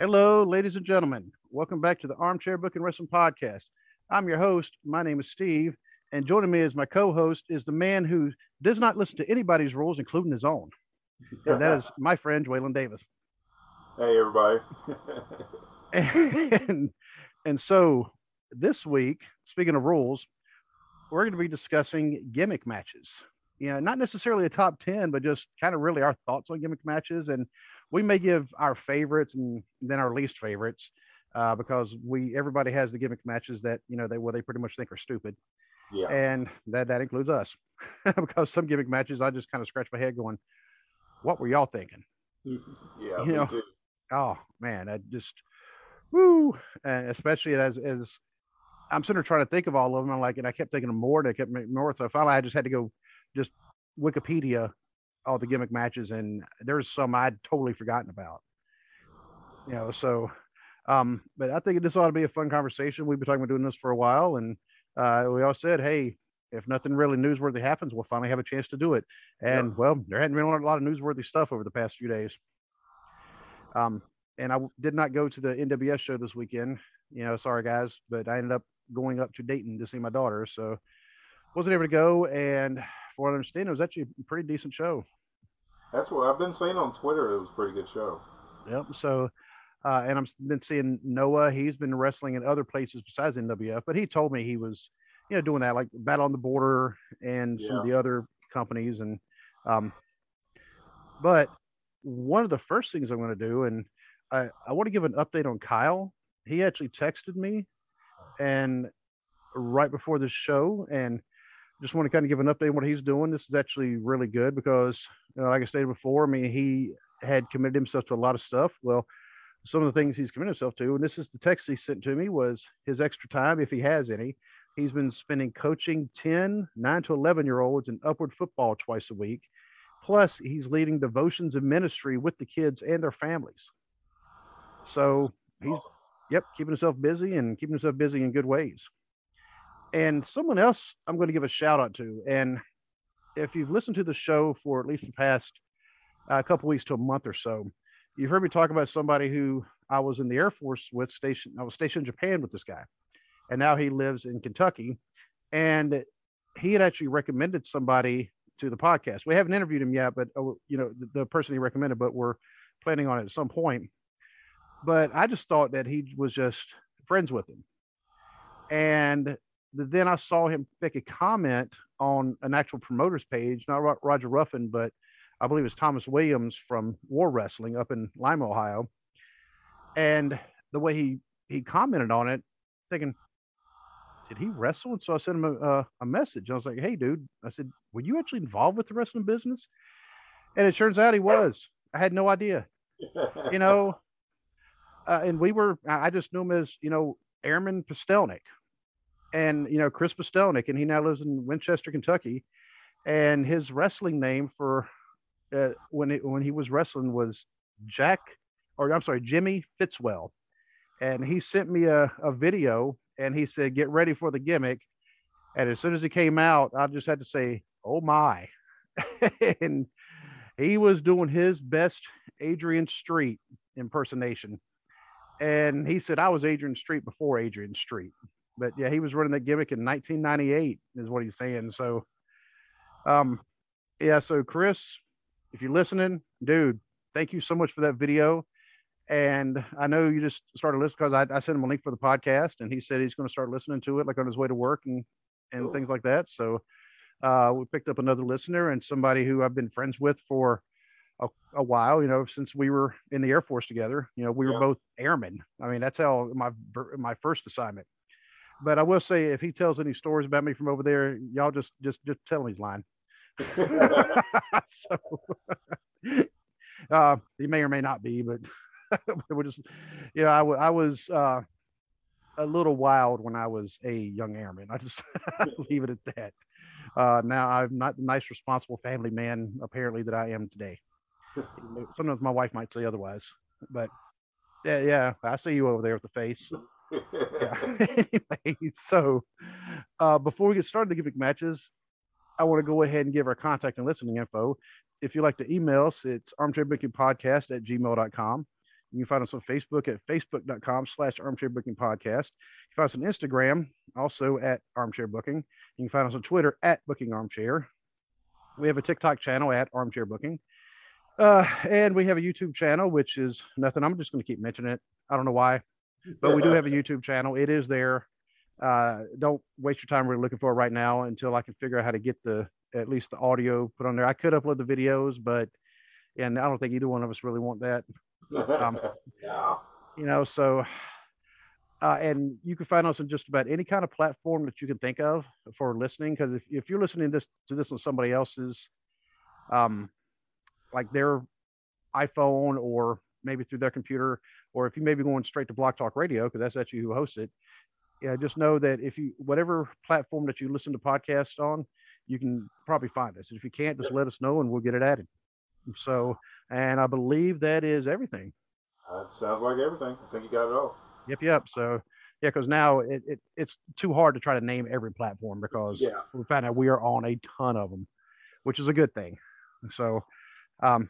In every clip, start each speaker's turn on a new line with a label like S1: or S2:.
S1: Hello, ladies and gentlemen. Welcome back to the Armchair Booking Wrestling Podcast. I'm your host. My name is Steve, and joining me as my co-host is the man who does not listen to anybody's rules, including his own, and that is my friend Waylon Davis.
S2: Hey, everybody.
S1: and, and so this week, speaking of rules, we're going to be discussing gimmick matches. You know, not necessarily a top 10, but just kind of really our thoughts on gimmick matches. And we may give our favorites and then our least favorites uh, because we everybody has the gimmick matches that, you know, they well, they pretty much think are stupid.
S2: Yeah.
S1: And that that includes us. because some gimmick matches I just kind of scratch my head going, what were y'all thinking?
S2: yeah.
S1: you know,
S2: too.
S1: oh man, I just woo, and especially as as I'm sitting there trying to think of all of them. I'm like, and I kept thinking of more, and I kept making more. So finally, I just had to go just Wikipedia all the gimmick matches, and there's some I'd totally forgotten about. You know, so um, but I think this ought to be a fun conversation. We've been talking about doing this for a while, and uh, we all said, hey, if nothing really newsworthy happens, we'll finally have a chance to do it. And well, there hadn't been a lot of newsworthy stuff over the past few days. Um, and I w- did not go to the NWF show this weekend. You know, sorry guys, but I ended up going up to Dayton to see my daughter, so wasn't able to go. And for what I understand, it was actually a pretty decent show.
S2: That's what I've been saying on Twitter. It was a pretty good show.
S1: Yep. So, uh, and I'm s- been seeing Noah. He's been wrestling in other places besides NWF, but he told me he was, you know, doing that like Battle on the Border and some of the other companies. And, um, but one of the first things I'm going to do, and I, I want to give an update on Kyle. He actually texted me, and right before the show, and just want to kind of give an update on what he's doing. This is actually really good because, you know, like I stated before, I mean, he had committed himself to a lot of stuff. Well, some of the things he's committed himself to, and this is the text he sent to me, was his extra time, if he has any. He's been spending coaching 10, 9 to 11 year olds in upward football twice a week. Plus, he's leading devotions and ministry with the kids and their families. So he's,
S2: Awesome.
S1: yep, keeping himself busy and keeping himself busy in good ways. And someone else I'm going to give a shout out to. And if you've listened to the show for at least the past uh, couple weeks to a month or so, you've heard me talk about somebody who I was in the Air Force with station. I was stationed in Japan with this guy, and now he lives in Kentucky. And he had actually recommended somebody to the podcast. We haven't interviewed him yet, but uh, you know the, the person he recommended, but we're planning on it at some point. But I just thought that he was just friends with him, and then I saw him make a comment on an actual promoter's page, not Roger Ruffin, but I believe it's Thomas Williams from War Wrestling up in Lima, Ohio. And the way he he commented on it, thinking, did he wrestle? And so I sent him a, a, a message. I was like, hey, dude, I said, were you actually involved with the wrestling business? And it turns out he was. I had no idea, you know. Uh, and we were, I just knew him as, you know, Airman Postelnik and, you know, Chris Postelnik. And he now lives in Winchester, Kentucky. And his wrestling name for uh, when it, when he was wrestling was Jack, or I'm sorry, Jimmy Fitzwell, and he sent me a, a video and he said, "Get ready for the gimmick." And as soon as he came out, I just had to say, "Oh my!" and he was doing his best Adrian Street impersonation, and he said, "I was Adrian Street before Adrian Street." But yeah, he was running that gimmick in 1998, is what he's saying. So, um, yeah. So Chris, if you're listening, dude, thank you so much for that video. And I know you just started listening because I, I sent him a link for the podcast, and he said he's going to start listening to it like on his way to work and and
S2: Cool.
S1: things like that. So uh, we picked up another listener and somebody who I've been friends with for a, a while. You know, since we were in the Air Force together. You know, we were both airmen. I mean, that's how my my first assignment. But I will say, if he tells any stories about me from over there, y'all just just just tell him he's lying. so uh, he may or may not be, but we're just, you know, I, wa- I was uh, a little wild when I was a young airman. I just leave it at that. Uh, now I'm not the nice, responsible family man apparently that I am today. Sometimes my wife might say otherwise, but yeah, yeah, I see you over there with the face. Anyway, so uh, before we get started the matches, I want to go ahead and give our contact and listening info. If you'd like to email us, it's armchairbookingpodcast at gmail.com. You can find us on Facebook at facebook.com slash armchair booking podcast. You can find us on Instagram, also at armchair booking. You can find us on Twitter at booking armchair. We have a TikTok channel at armchair booking. Uh, and we have a YouTube channel, which is nothing. I'm just going to keep mentioning it. I don't know why, but we do have a YouTube channel. It is there. Uh, don't waste your time really looking for it right now until I can figure out how to get the at least the audio put on there. I could upload the videos, but and I don't think either one of us really want that. Um,
S2: yeah.
S1: You know, so uh, and you can find us on just about any kind of platform that you can think of for listening. Because if, if you're listening this to this on somebody else's, um, like their iPhone or maybe through their computer, or if you may be going straight to BlogTalkRadio because that's actually who hosts it. Yeah, just know that if you whatever platform that you listen to podcasts on, you can probably find us. If you can't, just let us know and we'll get it added. So, and I believe that is everything.
S2: That sounds like everything. I think you got it all.
S1: Yep, yep. So, yeah, because now it, it it's too hard to try to name every platform because
S2: Yeah.
S1: we found out we are on a ton of them, which is a good thing. So, um,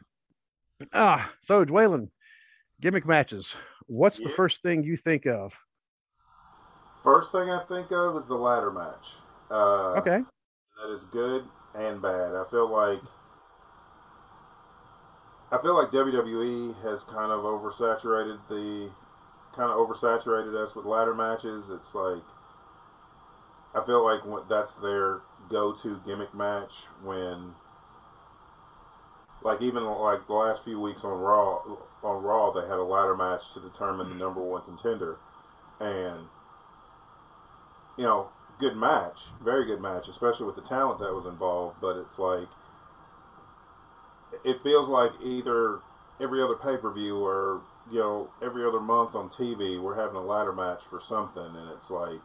S1: ah, so Waylon, gimmick matches. What's the first thing you think of?
S2: First thing I think of is the ladder match. Uh,
S1: Okay,
S2: That is good and bad. I feel like I feel like WWE has kind of oversaturated the kind of oversaturated us with ladder matches. It's like I feel like that's their go-to gimmick match when like even like the last few weeks on Raw on Raw they had a ladder match to determine the hmm. number one contender. And you know good match, very good match, especially with the talent that was involved. But it's like it feels like either every other pay per view or you know every other month on TV we're having a ladder match for something, and it's like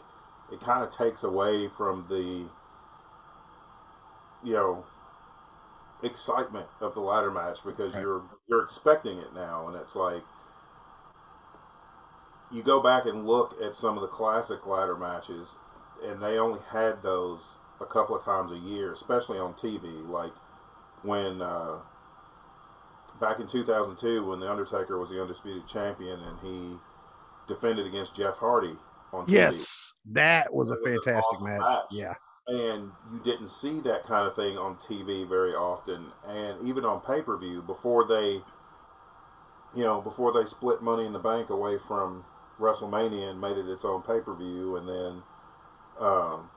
S2: it kind of takes away from the you know excitement of the ladder match because
S1: Right.
S2: you're you're expecting it now, and it's like you go back and look at some of the classic ladder matches and they only had those a couple of times a year, especially on TV. Like when uh, back in 2002, when the Undertaker was the undisputed champion and he defended against Jeff Hardy on TV.
S1: yes, that was a
S2: was
S1: fantastic
S2: awesome
S1: match.
S2: match.
S1: Yeah,
S2: And you didn't see that kind of thing on TV very often, and even on pay per view before they, you know, before they split Money in the Bank away from WrestleMania and made it its own pay per view, and then um,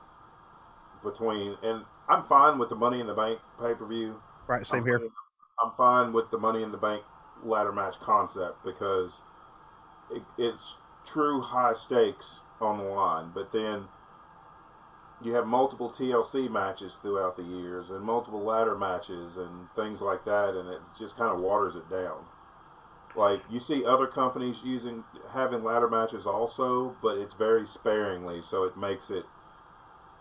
S2: between and I'm fine with the Money in the Bank pay per view.
S1: right. Same
S2: I'm
S1: here.
S2: fine- I'm fine with the Money in the Bank ladder match concept because it, it's true high stakes on the line. But then you have multiple TLC matches throughout the years and multiple ladder matches and things like that, and it just kind of waters it down. Like you see other companies using having ladder matches also, but it's very sparingly, so it makes it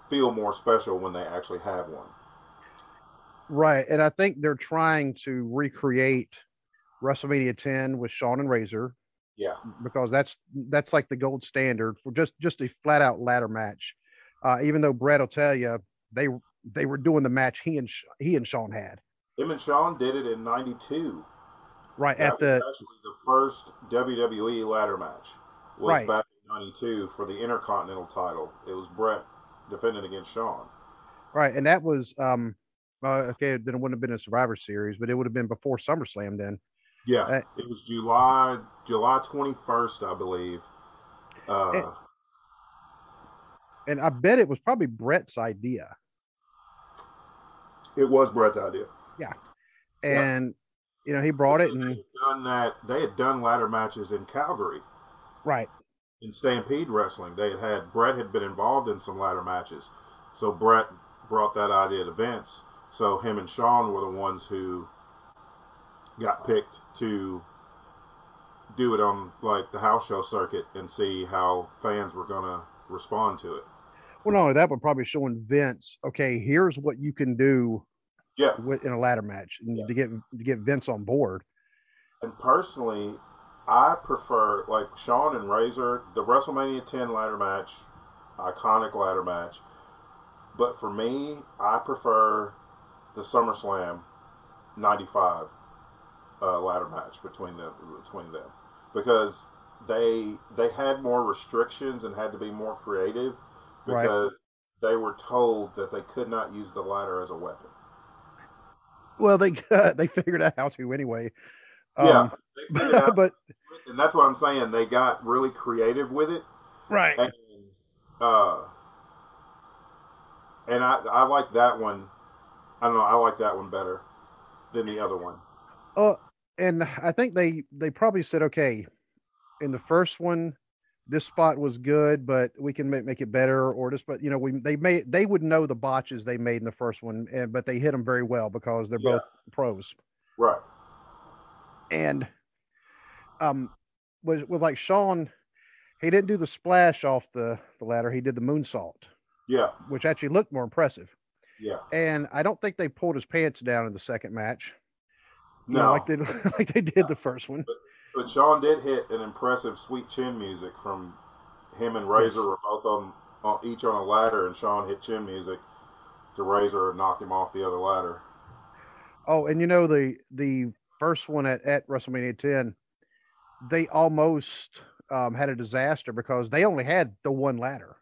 S2: feel more special when they actually have one.
S1: Right. And I think they're trying to recreate WrestleMania 10 with Shawn and Razor
S2: Yeah.
S1: because that's that's like the gold standard for just just a flat out ladder match. Uh, even though Bret will tell you they they were doing the match he and he and Shawn had
S2: Him and Shawn did it in '92.
S1: right
S2: That
S1: at the
S2: actually the first WWE ladder match was
S1: Right.
S2: back in '92 for the Intercontinental title. It was Bret defending against Shawn.
S1: right, and that was um uh, okay. Then it wouldn't have been a Survivor Series, but it would have been before SummerSlam. Then
S2: Yeah,
S1: Uh,
S2: it was July July 21st, I believe. Uh.
S1: And I bet it was probably Bret's idea.
S2: it was Bret's idea. Yeah.
S1: And you know he brought it and
S2: had done that. They had done ladder matches in Calgary
S1: right,
S2: in Stampede Wrestling. They had had Brett had been involved in some ladder matches, so Brett brought that idea to Vince. So him and Shawn were the ones who got picked to do it on like the house show circuit and see how fans were gonna respond to it.
S1: Well, not only that, but probably showing Vince, okay, here's what you can do
S2: Yeah,
S1: with, in a ladder match and
S2: Yeah.
S1: to get to get Vince on board.
S2: and personally, I prefer like Shawn and Razor, the WrestleMania 10 ladder match, iconic ladder match. But for me, I prefer the SummerSlam '95 uh, ladder match between them. Between them, because they they had more restrictions and had to be more creative because right. they were told that they could not use the lighter as a weapon.
S1: Well, they they figured out how to anyway.
S2: Yeah, um, but and that's what I'm saying. They got really creative with it,
S1: right?
S2: And, uh, and I I like that one. I don't know. I like that one better than the other one.
S1: Oh, and I think they they probably said, okay, in the first one, this spot was good, but we can make, make it better, or just, but you know, we they made they would know the botches they made in the first one, and but they hit them very well because they're yeah. both pros,
S2: right?
S1: And um, with with like Shawn, he didn't do the splash off the the ladder; he did the moonsault,
S2: yeah,
S1: which actually looked more impressive.
S2: Yeah,
S1: and I don't think they pulled his pants down in the second match.
S2: No,
S1: know, like they like they did the first one.
S2: But, but Shawn did hit an impressive sweet chin music from him and Razor were both on, on each on a ladder, and Shawn hit chin music to Razor and knock him off the other ladder.
S1: Oh, and you know the the first one at, at WrestleMania 10, they almost um, had a disaster because they only had the one ladder.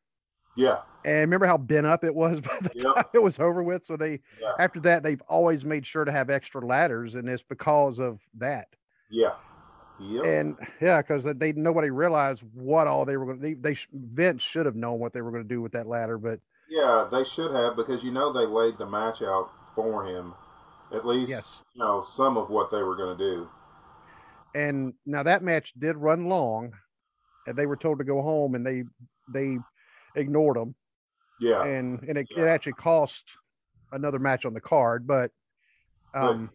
S2: Yeah.
S1: And remember how bent up it was by the yep. time it was over with? So they yeah. after that they've always made sure to have extra ladders, and it's because of that.
S2: Yeah. Yep.
S1: And yeah, because they nobody realized what all they were going to. They, they Vince should have known what they were going to do with that ladder, but
S2: yeah, they should have because you know they laid the match out for him. At least,
S1: yes.
S2: you know some of what they were going to do.
S1: And now that match did run long, and they were told to go home, and they they ignored them.
S2: Yeah,
S1: and and it, yeah. it actually cost another match on the card, but um,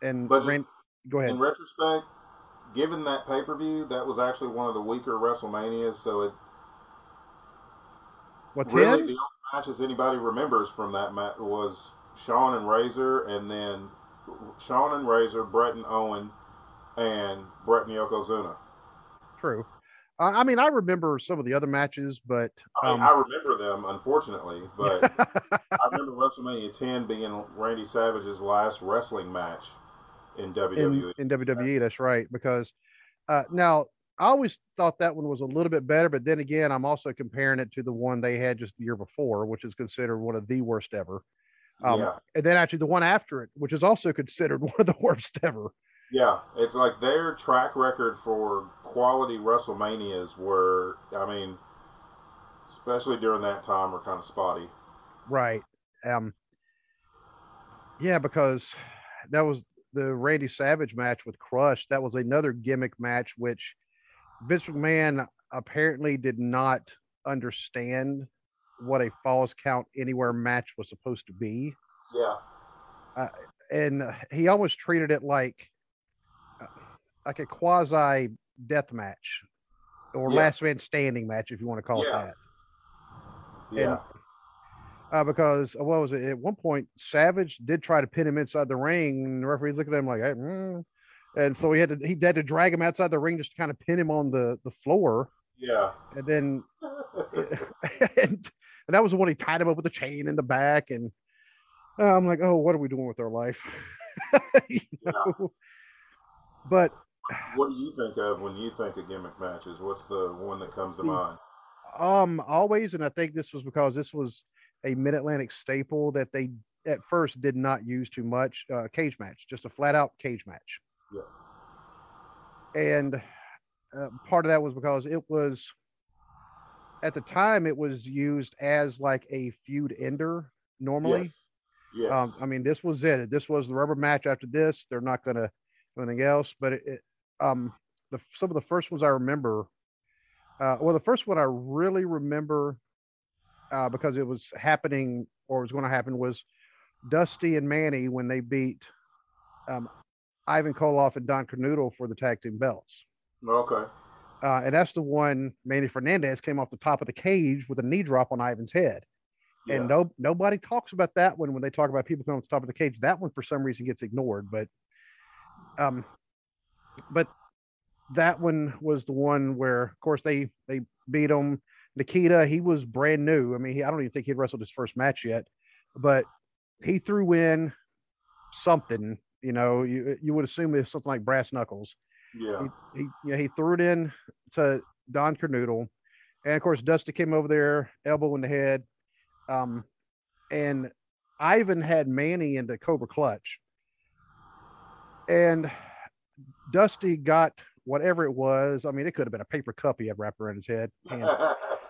S1: but, and
S2: but
S1: ran, go ahead.
S2: In retrospect, given that pay per view, that was actually one of the weaker WrestleManias. So it
S1: What's
S2: really the only matches anybody remembers from that match was Shawn and Razor, and then Shawn and Razor, Bret and Owen, and Bret and Yokozuna.
S1: True. Uh, I mean, I remember some of the other matches, but
S2: um... I, mean, I remember them, unfortunately. But I remember WrestleMania 10 being Randy Savage's last wrestling match in WWE.
S1: In, in WWE, that's right. Because uh, now I always thought that one was a little bit better, but then again, I'm also comparing it to the one they had just the year before, which is considered one of the worst ever. Um, yeah. And then actually the one after it, which is also considered one of the worst ever.
S2: Yeah, it's like their track record for quality WrestleManias were, I mean, especially during that time, were kind of spotty.
S1: Right. Um. Yeah, because that was the Randy Savage match with Crush, that was another gimmick match, which Vince McMahon apparently did not understand what a falls count anywhere match was supposed to be.
S2: Yeah.
S1: Uh, and he almost treated it like uh, like a quasi death match or yeah. last man standing match, if you want to call yeah. it that.
S2: Yeah.
S1: Uh, because uh, what was it? At one point, Savage did try to pin him inside the ring, and the referee looked at him like, hey, mm. and so he had to he had to drag him outside the ring just to kind of pin him on the the floor.
S2: Yeah,
S1: and then and, and that was the one he tied him up with a chain in the back, and uh, I'm like, oh, what are we doing with our life? you know? yeah. But
S2: what do you think of when you think of gimmick matches? What's the one that comes to hmm. mind?
S1: Um, always, and I think this was because this was a Mid Atlantic staple that they at first did not use too much. Uh, cage match, just a flat out cage match.
S2: Yeah.
S1: And uh, part of that was because it was at the time it was used as like a feud ender normally.
S2: Yes. yes. Um,
S1: I mean, this was it. This was the rubber match. After this, they're not going to do anything else. But it, it, um, the some of the first ones I remember. Uh, well, the first one I really remember uh, because it was happening or was going to happen was Dusty and Manny when they beat um, Ivan Koloff and Don Kernodle for the tag team belts.
S2: Okay.
S1: Uh, and that's the one Manny Fernandez came off the top of the cage with a knee drop on Ivan's head. Yeah. And no nobody talks about that one when they talk about people coming off the top of the cage. That one for some reason gets ignored, but um but that one was the one where of course they they beat them Nikita, he was brand new. I mean, he, I don't even think he'd wrestled his first match yet, but he threw in something. You know, you you would assume it's something like brass knuckles,
S2: Yeah.
S1: He, he, you know, he threw it in to Don Kernodle. And of course, Dusty came over there, elbow in the head. Um, and Ivan had Manny in the Cobra Clutch. And Dusty got whatever it was. I mean, it could have been a paper cup he had wrapped around his head. And,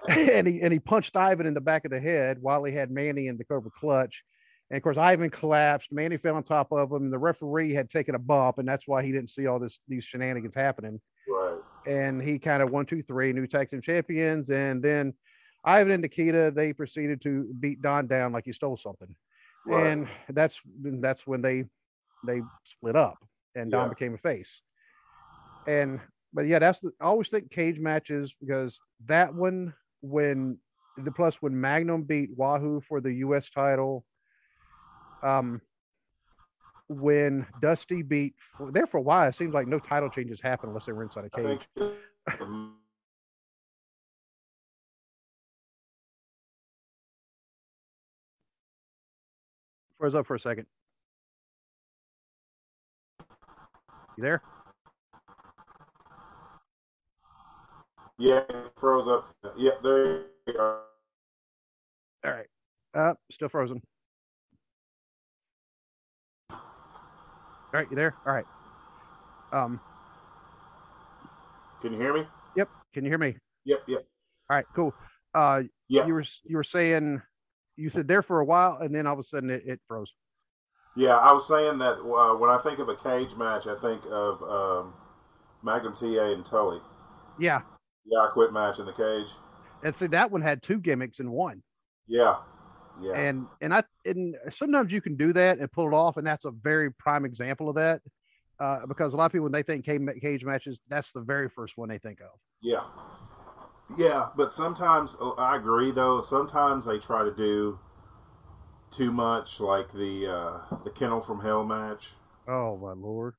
S1: and he and he punched Ivan in the back of the head while he had Manny in the Cobra Clutch. And of course, Ivan collapsed. Manny fell on top of him. The referee had taken a bump, and that's why he didn't see all this these shenanigans happening.
S2: right.
S1: And he kind of one, two, three, new tag team champions. And then Ivan and Nikita they proceeded to beat Don down like he stole something.
S2: Right.
S1: And that's that's when they they split up, and Don
S2: Yeah.
S1: became a face. And but yeah, that's the, I always think cage matches because that one when the plus when Magnum beat Wahoo for the U.S. title, um, when Dusty beat there for a while, it seems like no title changes happen unless they were inside a cage. Froze up for a second. You there?
S2: Yeah, it froze up. Yeah, there you are.
S1: All right. Uh, still frozen. All right, you there? All right. Um,
S2: Can you hear me?
S1: yep. Can you hear me?
S2: Yep, yep.
S1: All right, cool. Uh,
S2: Yeah.
S1: you were you were saying you said there for a while, and then all of a sudden it, it froze.
S2: Yeah, I was saying that uh, when I think of a cage match, I think of um, Magnum TA and Tully.
S1: Yeah,
S2: Yeah, I quit match in the cage.
S1: and see that one had two gimmicks in one,
S2: Yeah, yeah,
S1: and and I and sometimes you can do that and pull it off, and that's a very prime example of that. Uh, because a lot of people when they think cage, cage matches, that's the very first one they think of.
S2: yeah, yeah. But sometimes oh, I agree, though. Sometimes they try to do too much, like the uh, the Kennel from Hell match,
S1: Oh my lord!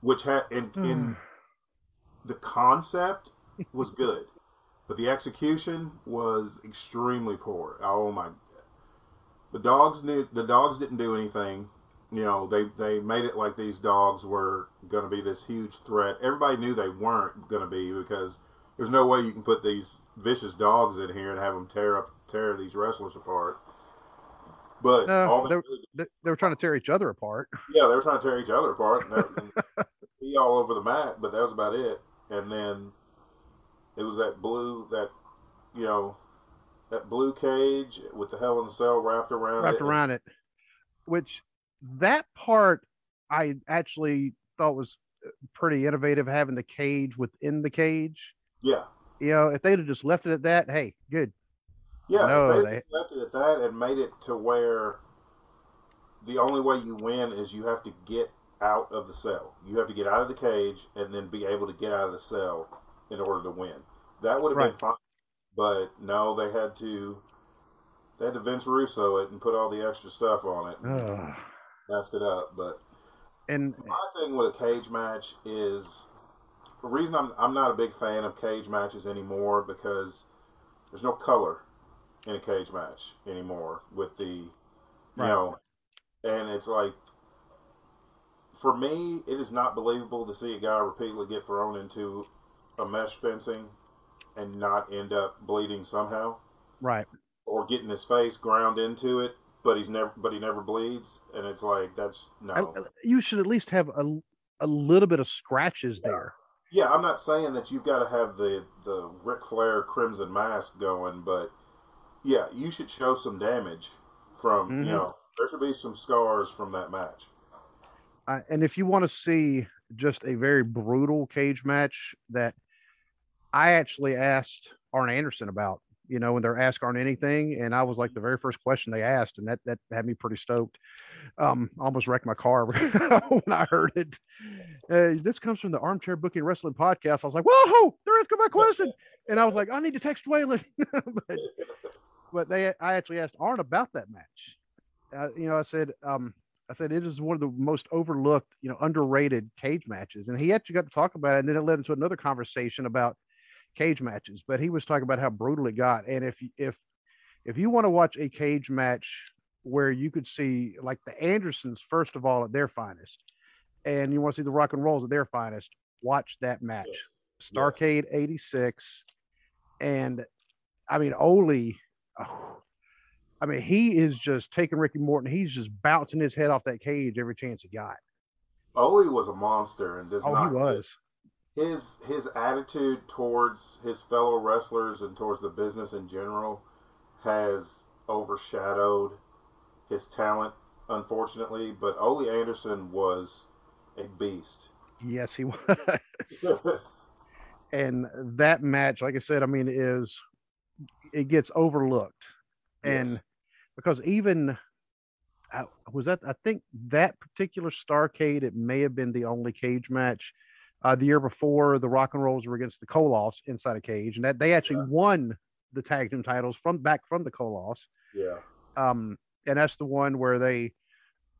S2: which had in, in the concept was good, but the execution was extremely poor. Oh my! The dogs knew the dogs didn't do anything. You know, they they made it like these dogs were going to be this huge threat. Everybody knew they weren't going to be because there's no way you can put these vicious dogs in here and have them tear up tear these wrestlers apart. But
S1: No,
S2: they really
S1: they, they were trying to tear each other apart.
S2: yeah, they were trying to tear each other apart and, and be all over the mat, but that was about it. And then it was that blue, that you know, that blue cage with the Hell in a Cell wrapped around it.
S1: wrapped
S2: it.
S1: around it, which that part I actually thought was uh, pretty innovative, having the cage within the cage.
S2: Yeah,
S1: You know, if they'd have just left it at that, hey, good.
S2: yeah.
S1: No,
S2: they,
S1: they-
S2: left it at that and made it to where the only way you win is you have to get out of the cell. You have to get out of the cage and then be able to get out of the cell in order to win. That would have
S1: Right.
S2: been fine, but no, they had to. They had to Vince Russo it and put all the extra stuff on it, and
S1: Ugh.
S2: messed it up. But
S1: And
S2: my thing with a cage match is the reason I'm I'm not a big fan of cage matches anymore because there's no color in a cage match anymore with the you
S1: Right.
S2: know and it's like for me it is not believable to see a guy repeatedly get thrown into a mesh fencing and not end up bleeding somehow
S1: right,
S2: or getting his face ground into it but he's never but he never bleeds and it's like that's no
S1: I- you should at least have a a little bit of scratches there.
S2: Yeah, I'm not saying that you've got to have the the Ric Flair Crimson Mask going, but yeah, you should show some damage from
S1: Mhm.
S2: you know there should be some scars from that match.
S1: Uh, and if you want to see just a very brutal cage match that I actually asked Arn Anderson about, you know, when they're asked Arn anything, and I was like the very first question they asked, and that that had me pretty stoked. Um, almost wrecked my car when I heard it. Uh, this comes from the Armchair Booking Wrestling Podcast. I was like, "Whoa, they're asking my question," and I was like, "I need to text Waylon." but, but they, I actually asked Arn about that match. Uh, you know, I said, um, I said it is one of the most overlooked, you know, underrated cage matches, and he actually got to talk about it, and then it led into another conversation about cage matches. But he was talking about how brutal it got, and if if if you want to watch a cage match where you could see like the Andersons first of all at their finest, and you want to see the Rock and Rolls at their finest, watch that match.
S2: Yes.
S1: Starcade 86. And I mean, Ole, oh, I mean, he is just taking Ricky Morton. He's just bouncing his head off that cage every chance he got.
S2: Oh, Ole was a monster and does
S1: Oh,
S2: not
S1: he was.
S2: His his attitude towards his fellow wrestlers and towards the business in general has overshadowed his talent, unfortunately. But Ole Anderson was a beast.
S1: Yes, he was. and that match, like I said, I mean, is it gets overlooked, and because even I, was that I think that particular Starcade, it may have been the only cage match. Uh, the year before, the Rock and Rolls were against the Koloffs inside a cage, and that they actually
S2: Yeah.
S1: won the tag team titles from back from the Koloffs.
S2: yeah.
S1: Um, and that's the one where they,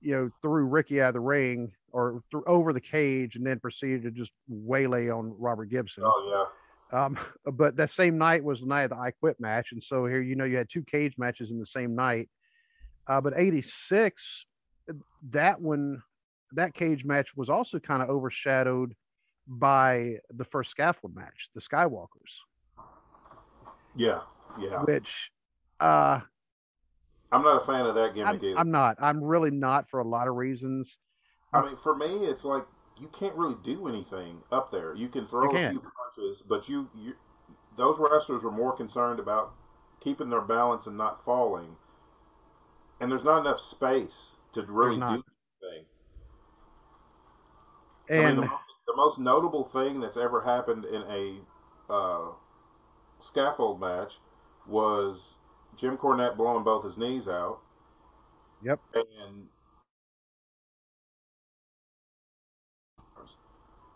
S1: you know, threw Ricky out of the ring or threw over the cage and then proceeded to just waylay on Robert Gibson.
S2: Oh yeah.
S1: Um, but that same night was the night of the I Quit match, and so here you know you had two cage matches in the same night. Uh, but '86, that one, that cage match was also kind of overshadowed by the first scaffold match, the Skywalkers,
S2: Yeah. Yeah.
S1: which uh,
S2: I'm not a fan of that gimmick
S1: I'm,
S2: either.
S1: I'm not. I'm really not for a lot of reasons.
S2: I mean, for me, it's like you can't really do anything up there. You can throw
S1: You
S2: a
S1: can't.
S2: few punches, but you, you, those wrestlers were more concerned about keeping their balance and not falling. And there's not enough space to really do anything. I mean,
S1: And
S2: the, most, the most notable thing that's ever happened in a uh, scaffold match was Jim Cornette blowing both his knees out.
S1: Yep.
S2: And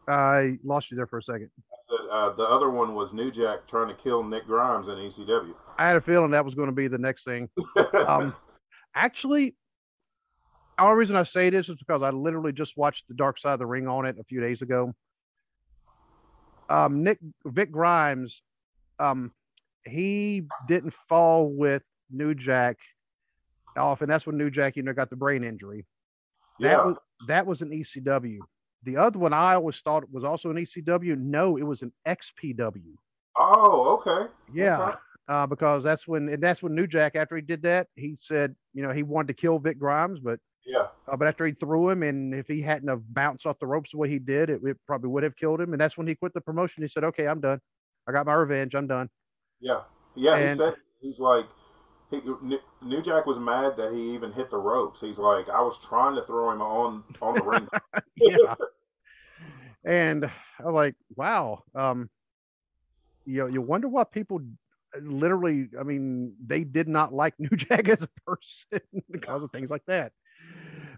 S1: I lost you there for a second.
S2: said, uh, the other one was New Jack trying to kill Nick Grimes in ECW.
S1: I had a feeling that was going to be the next thing. Um, actually, the only reason I say this is because I literally just watched the Dark Side of the Ring on it a few days ago. Um, Nick Vic Grimes, um, he didn't fall with New Jack off, and that's when New Jack, you know, got the brain injury. That
S2: yeah,
S1: was that was an ECW. The other one I always thought was also an ECW. No, it was an XPW.
S2: oh, okay.
S1: Yeah,
S2: Okay.
S1: uh, because that's when and that's when New Jack after he did that, he said, you know, he wanted to kill Vic Grimes, but
S2: Yeah,
S1: uh, but after he threw him, and if he hadn't have bounced off the ropes the way he did, it, it probably would have killed him. And that's when he quit the promotion. He said, "Okay, I'm done. I got my revenge. I'm done."
S2: yeah, yeah.
S1: And-
S2: he said he's like, he, New, Jack was mad that he even hit the ropes. He's like, I was trying to throw him on on the ring.
S1: yeah. And I'm like, wow. Um, you know, you wonder why people literally, I mean, they did not like New Jack as a person because of things like that.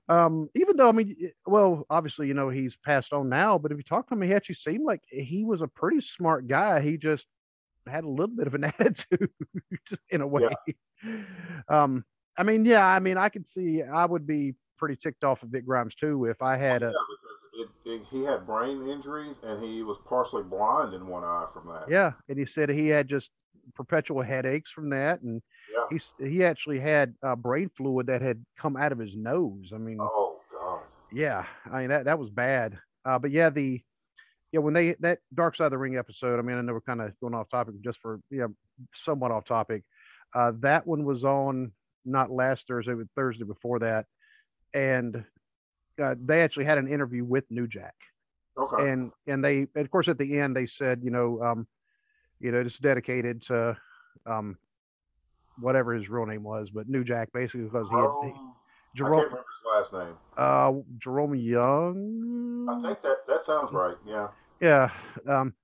S1: Um, even though, I mean, well, obviously, you know, he's passed on now, but if you talk to him, he actually seemed like he was a pretty smart guy. He just had a little bit of an attitude in a way. Um, I mean, yeah, I mean, I could see I would be pretty ticked off of Vic Grimes too if I had a
S2: it, it, he had brain injuries and he was partially blind in one eye from that.
S1: Yeah, and he said he had just perpetual headaches from that, and
S2: Yeah.
S1: he he actually had uh, brain fluid that had come out of his nose. I mean,
S2: Oh God.
S1: yeah, I mean that that was bad. Uh, but yeah, the yeah when they that Dark Side of the Ring episode. I mean, I know we're kind of going off topic just for yeah, somewhat off topic. Uh, that one was on not last Thursday, but Thursday before that, and uh, they actually had an interview with New Jack
S2: Okay.
S1: and and they of course at the end they said you know um you know it's dedicated to um whatever his real name was but new jack basically because he had he,
S2: Jerome, I can't remember his last name.
S1: uh jerome young
S2: I think that that sounds right. Yeah.
S1: yeah um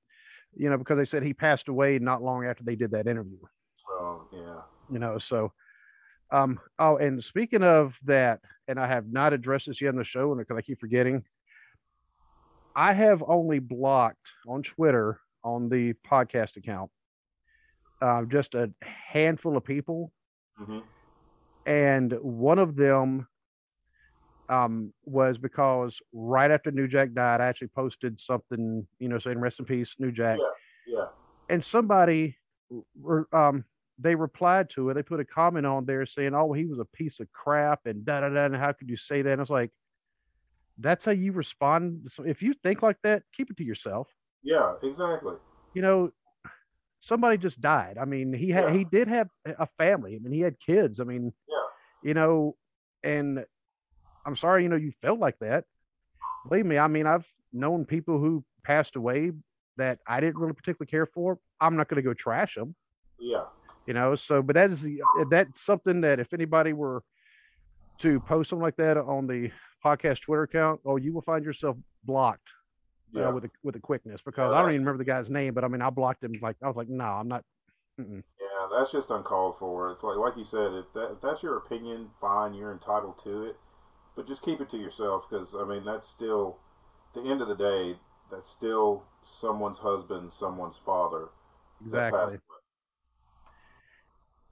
S1: you know because they said he passed away not long after they did that interview
S2: Oh yeah.
S1: you know so um oh and speaking of that and i have not addressed this yet on the show and because i keep forgetting i have only blocked on twitter on the podcast account uh, just a handful of people
S2: hmm
S1: and one of them um, was because right after New Jack died, I actually posted something, you know, saying "Rest in peace, New Jack,"
S2: Yeah.
S1: and somebody, um, they replied to it. They put a comment on there saying, "Oh, he was a piece of crap," and da da da. And how could you say that? And I was like, that's how you respond. So if you think like that, keep it to yourself.
S2: Yeah, exactly.
S1: You know, somebody just died. I mean, he had
S2: Yeah.
S1: he did have a family. I mean, he had kids. I mean,
S2: Yeah.
S1: you know, and I'm sorry, you know, you felt like that. Believe me, I mean, I've known people who passed away that I didn't really particularly care for. I'm not going to go trash them,
S2: Yeah.
S1: you know. So, but that is the that's something that if anybody were to post something like that on the podcast Twitter account, oh, you will find yourself blocked
S2: Yeah.
S1: uh, with a, with a quickness because
S2: Yeah,
S1: I don't even remember the guy's name, but I mean, I blocked him like I was like, no, I'm not. Mm-mm.
S2: Yeah, that's just uncalled for. It's like, like you said, if, that, if that's your opinion, fine, you're entitled to it, but just keep it to yourself because I mean that's still, the end of the day, that's still someone's husband, someone's father.
S1: Exactly.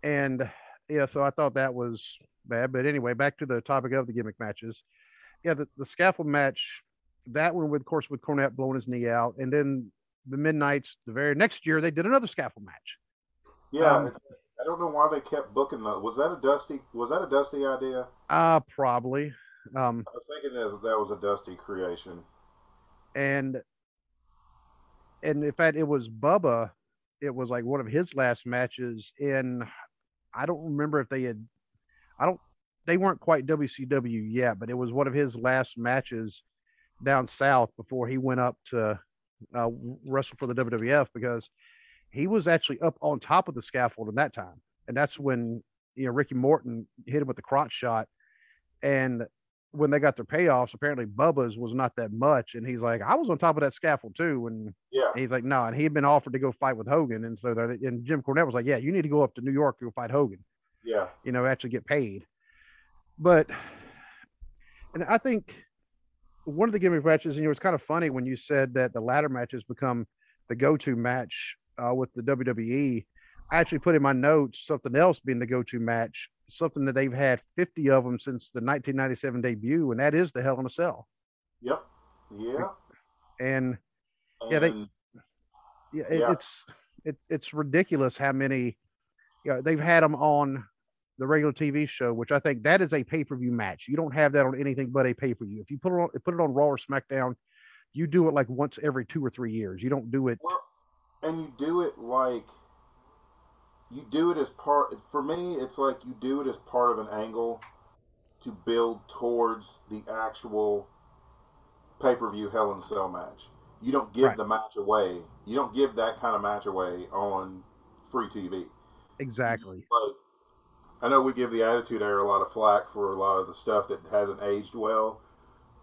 S1: And yeah, so I thought that was bad. But anyway, back to the topic of the gimmick matches. Yeah, the, the scaffold match, that one with of course with Cornette blowing his knee out, and then the Midnights the very next year they did another scaffold match.
S2: Yeah,
S1: Um,
S2: I don't know why they kept booking the. Was that a Dusty? Was that a Dusty idea?
S1: Uh probably. Um
S2: I was thinking that that was a Dusty creation.
S1: and and in fact it was Bubba, it was like one of his last matches in I don't remember if they had I don't they weren't quite WCW yet, but it was one of his last matches down south before he went up to uh, wrestle for the WWF because he was actually up on top of the scaffold in that time, and that's when you know Ricky Morton hit him with the crotch shot, and when they got their payoffs, apparently Bubba's was not that much, and he's like, I was on top of that scaffold too, and
S2: Yeah,
S1: he's like, no, and he had been offered to go fight with Hogan, and so that, and Jim Cornette was like, yeah, you need to go up to New York to go fight Hogan.
S2: Yeah,
S1: you know, actually get paid. But, and I think one of the gimmick matches, and you know, it's kind of funny when you said that the ladder matches become the go-to match uh, with the WWE. I actually put in my notes something else being the go-to match, something that they've had 50 of them since the 1997 debut, and that is the Hell in a Cell.
S2: yep, yeah.
S1: And Yeah, they- yeah, it,
S2: Yeah.
S1: it's it's it's ridiculous how many you know, they've had them on the regular TV show, which I think that is a pay per view match. You don't have that on anything but a pay per view. If you put it on put it on Raw or SmackDown, you do it like once every two or three years. You don't do it.
S2: Well, and you do it like you do it as part. For me, it's like you do it as part of an angle to build towards the actual pay per view Hell in a Cell match. You don't give
S1: Right.
S2: the match away. You don't give that kind of match away on free TV.
S1: Exactly.
S2: Like, I know we give the Attitude Era a lot of flack for a lot of the stuff that hasn't aged well,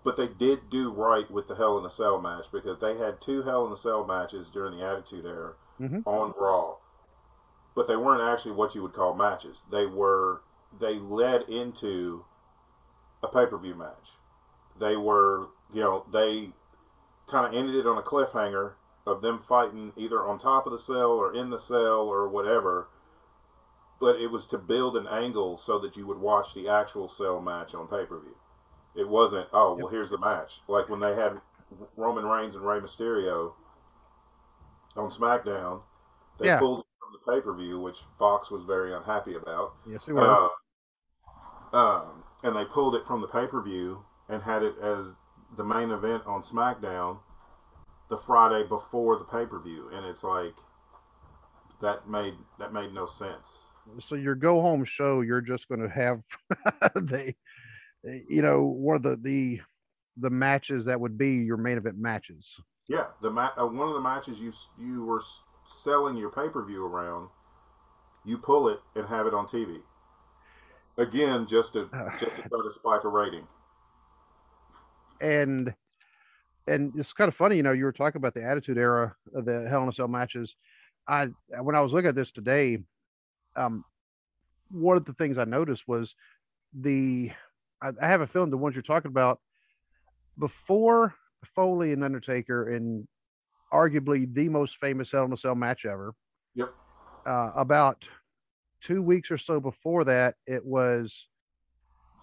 S2: but they did do right with the Hell in a Cell match because they had two Hell in a Cell matches during the Attitude Era
S1: Mhm.
S2: on Raw, but they weren't actually what you would call matches. They were they led into a pay per view match. They were you know they kind of ended it on a cliffhanger of them fighting either on top of the cell or in the cell or whatever but it was to build an angle so that you would watch the actual cell match on pay per view. It wasn't, oh, well, here's the match. Like when they had Roman Reigns and Rey Mysterio on SmackDown, they
S1: Yeah.
S2: pulled it from the pay per view, which Fox was very unhappy about.
S1: Yes, it was.
S2: Uh, um, and they pulled it from the pay per view and had it as the main event on SmackDown the Friday before the pay per view, and it's like that made that made no sense.
S1: So your go home show, you're just going to have the, you know, one of the the the matches that would be your main event matches.
S2: Yeah, the ma- uh, one of the matches you you were selling your pay per view around, you pull it and have it on TV. Again, just to just to try to spike a rating.
S1: and and it's kind of funny, you know, you were talking about the Attitude Era of the Hell in a Cell matches. I when I was looking at this today, um, one of the things I noticed was the I, I have a feeling the ones you're talking about before Foley and Undertaker, and arguably the most famous Hell in a Cell match ever.
S2: Yep.
S1: Uh, about two weeks or so before that, it was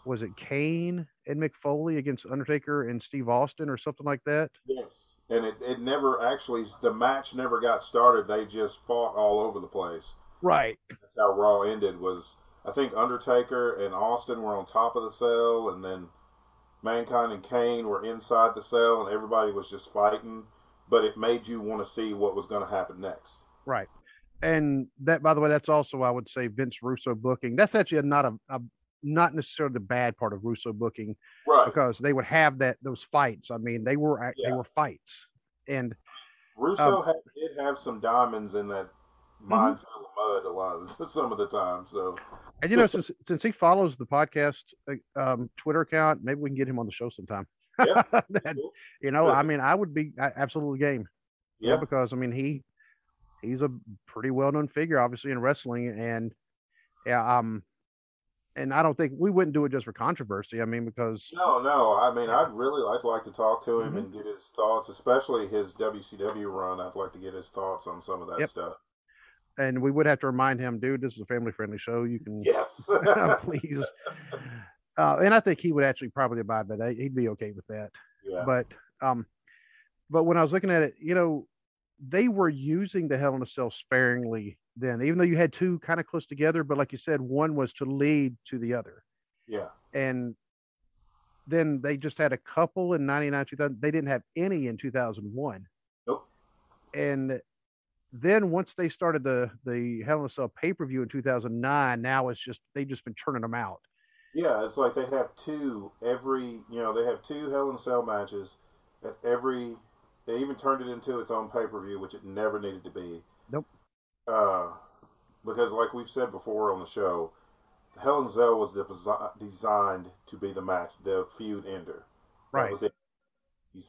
S1: was it Kane and Mick Foley against Undertaker and Steve Austin or something like that?
S2: Yes, and it, it never actually the match never got started. They just fought all over the place.
S1: Right.
S2: That's how Raw ended. Was I think Undertaker and Austin were on top of the cell, and then Mankind and Kane were inside the cell and everybody was just fighting, but it made you want to see what was going to happen next.
S1: Right. And that, by the way, that's also I would say Vince Russo booking. That's actually not a, a not necessarily the bad part of Russo booking,
S2: right?
S1: Because they would have that those fights. I mean, they were yeah. they were fights, and
S2: Russo um, had, did have some diamonds in that mine mm-hmm. mud a lot of some of the time. So,
S1: and you know, since since he follows the podcast uh, um, Twitter account, maybe we can get him on the show sometime. Yeah, and, you know, I mean, I would be absolutely game. Yeah, because I mean, he he's a pretty well known figure, obviously in wrestling, and yeah, um, and I don't think we wouldn't do it just for controversy. I mean, because
S2: no, no, I mean, I'd really like to like to talk to him mm-hmm. and get his thoughts, especially his WCW run. I'd like to get his thoughts on some of that yep. stuff.
S1: And we would have to remind him, dude, this is a family friendly show. You can,
S2: yes,
S1: please. Uh, and I think he would actually probably abide by that. He'd be okay with that.
S2: Yeah.
S1: But, um, but when I was looking at it, you know, they were using the Hell in a Cell sparingly then, even though you had two kind of close together, but like you said, one was to lead to the other.
S2: Yeah.
S1: And then they just had a couple in 99, 2000. They didn't have any in 2001.
S2: Nope.
S1: And then once they started the the Hell in a Cell pay per view in 2009, now it's just they've just been turning them out.
S2: Yeah, it's like they have two every. You know, they have two Hell in a Cell matches at every. They even turned it into its own pay per view, which it never needed to be.
S1: Nope.
S2: Uh, because, like we've said before on the show, Hell in Cell was designed to be the match, the feud ender.
S1: Right. That was it.
S2: You,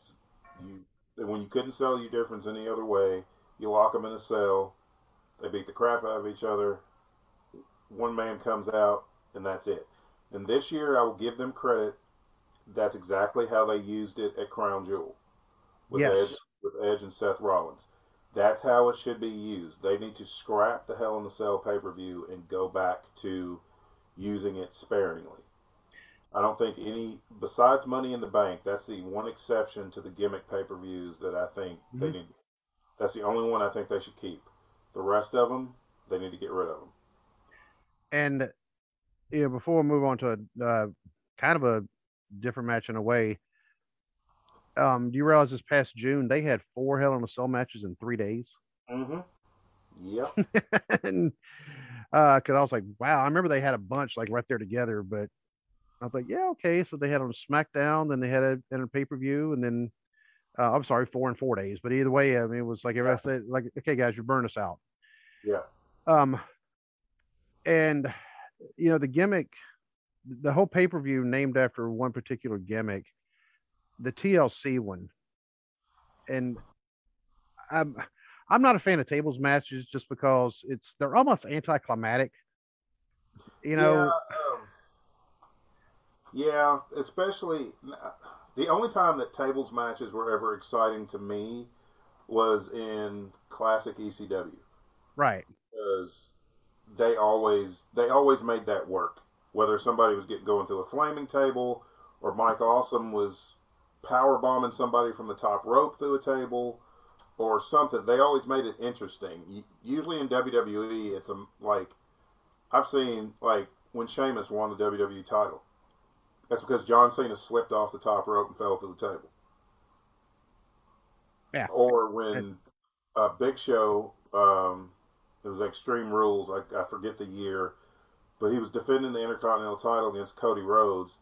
S2: you, when you couldn't sell your difference any other way, you lock them in a cell. They beat the crap out of each other. One man comes out, and that's it. And this year, I will give them credit. That's exactly how they used it at Crown Jewel with
S1: yes.
S2: Edge, with Edge and Seth Rollins. That's how it should be used. They need to scrap the Hell in the Cell pay per view and go back to using it sparingly. I don't think any, besides Money in the Bank, that's the one exception to the gimmick pay per views that I think mm-hmm. they need. That's the only one I think they should keep. The rest of them, they need to get rid of them.
S1: And you know, before we move on to a uh, kind of a different match in a way, um, do you realize this past June they had four Hell in a Cell matches in three days?
S2: Mm-hmm. Yep.
S1: and because uh, I was like, wow, I remember they had a bunch like right there together, but I was like, yeah, okay. So they had on SmackDown, then they had a, in a pay per view, and then uh, I'm sorry, four and four days. But either way, I mean, it was like everybody yeah. said, like, okay, guys, you burn us out.
S2: Yeah.
S1: Um, and you know the gimmick, the whole pay per view named after one particular gimmick the TLC one, and I'm I'm not a fan of tables matches just because it's they're almost anticlimactic. You know.
S2: Yeah, um, yeah, especially the only time that tables matches were ever exciting to me was in classic ECW.
S1: Right.
S2: Because they always they always made that work. Whether somebody was getting going through a flaming table or Mike Awesome was power bombing somebody from the top rope through a table or something. They always made it interesting. Usually in WWE, it's a like I've seen like when Sheamus won the WWE title. That's because John Cena slipped off the top rope and fell through the table.
S1: Yeah.
S2: Or when uh, Big Show, um, it was Extreme Rules. I, I forget the year, but he was defending the Intercontinental title against Cody Rhodes.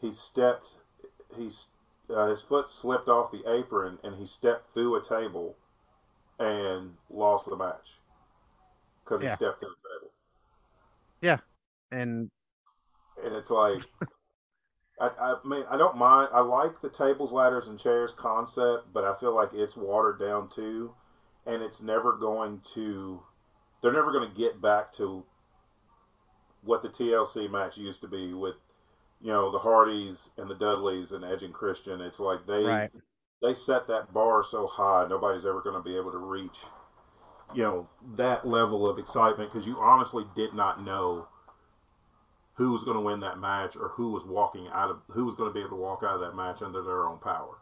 S2: He stepped. He uh, his foot slipped off the apron and he stepped through a table and lost the match because yeah. he stepped through the table.
S1: Yeah, and
S2: and it's like I, I mean I don't mind. I like the tables, ladders, and chairs concept, but I feel like it's watered down too, and it's never going to. They're never going to get back to what the TLC match used to be with you know the Hardys and the Dudleys and Edge and Christian. It's like they
S1: right.
S2: they set that bar so high, nobody's ever going to be able to reach you know that level of excitement because you honestly did not know who was going to win that match or who was walking out of who was going to be able to walk out of that match under their own power.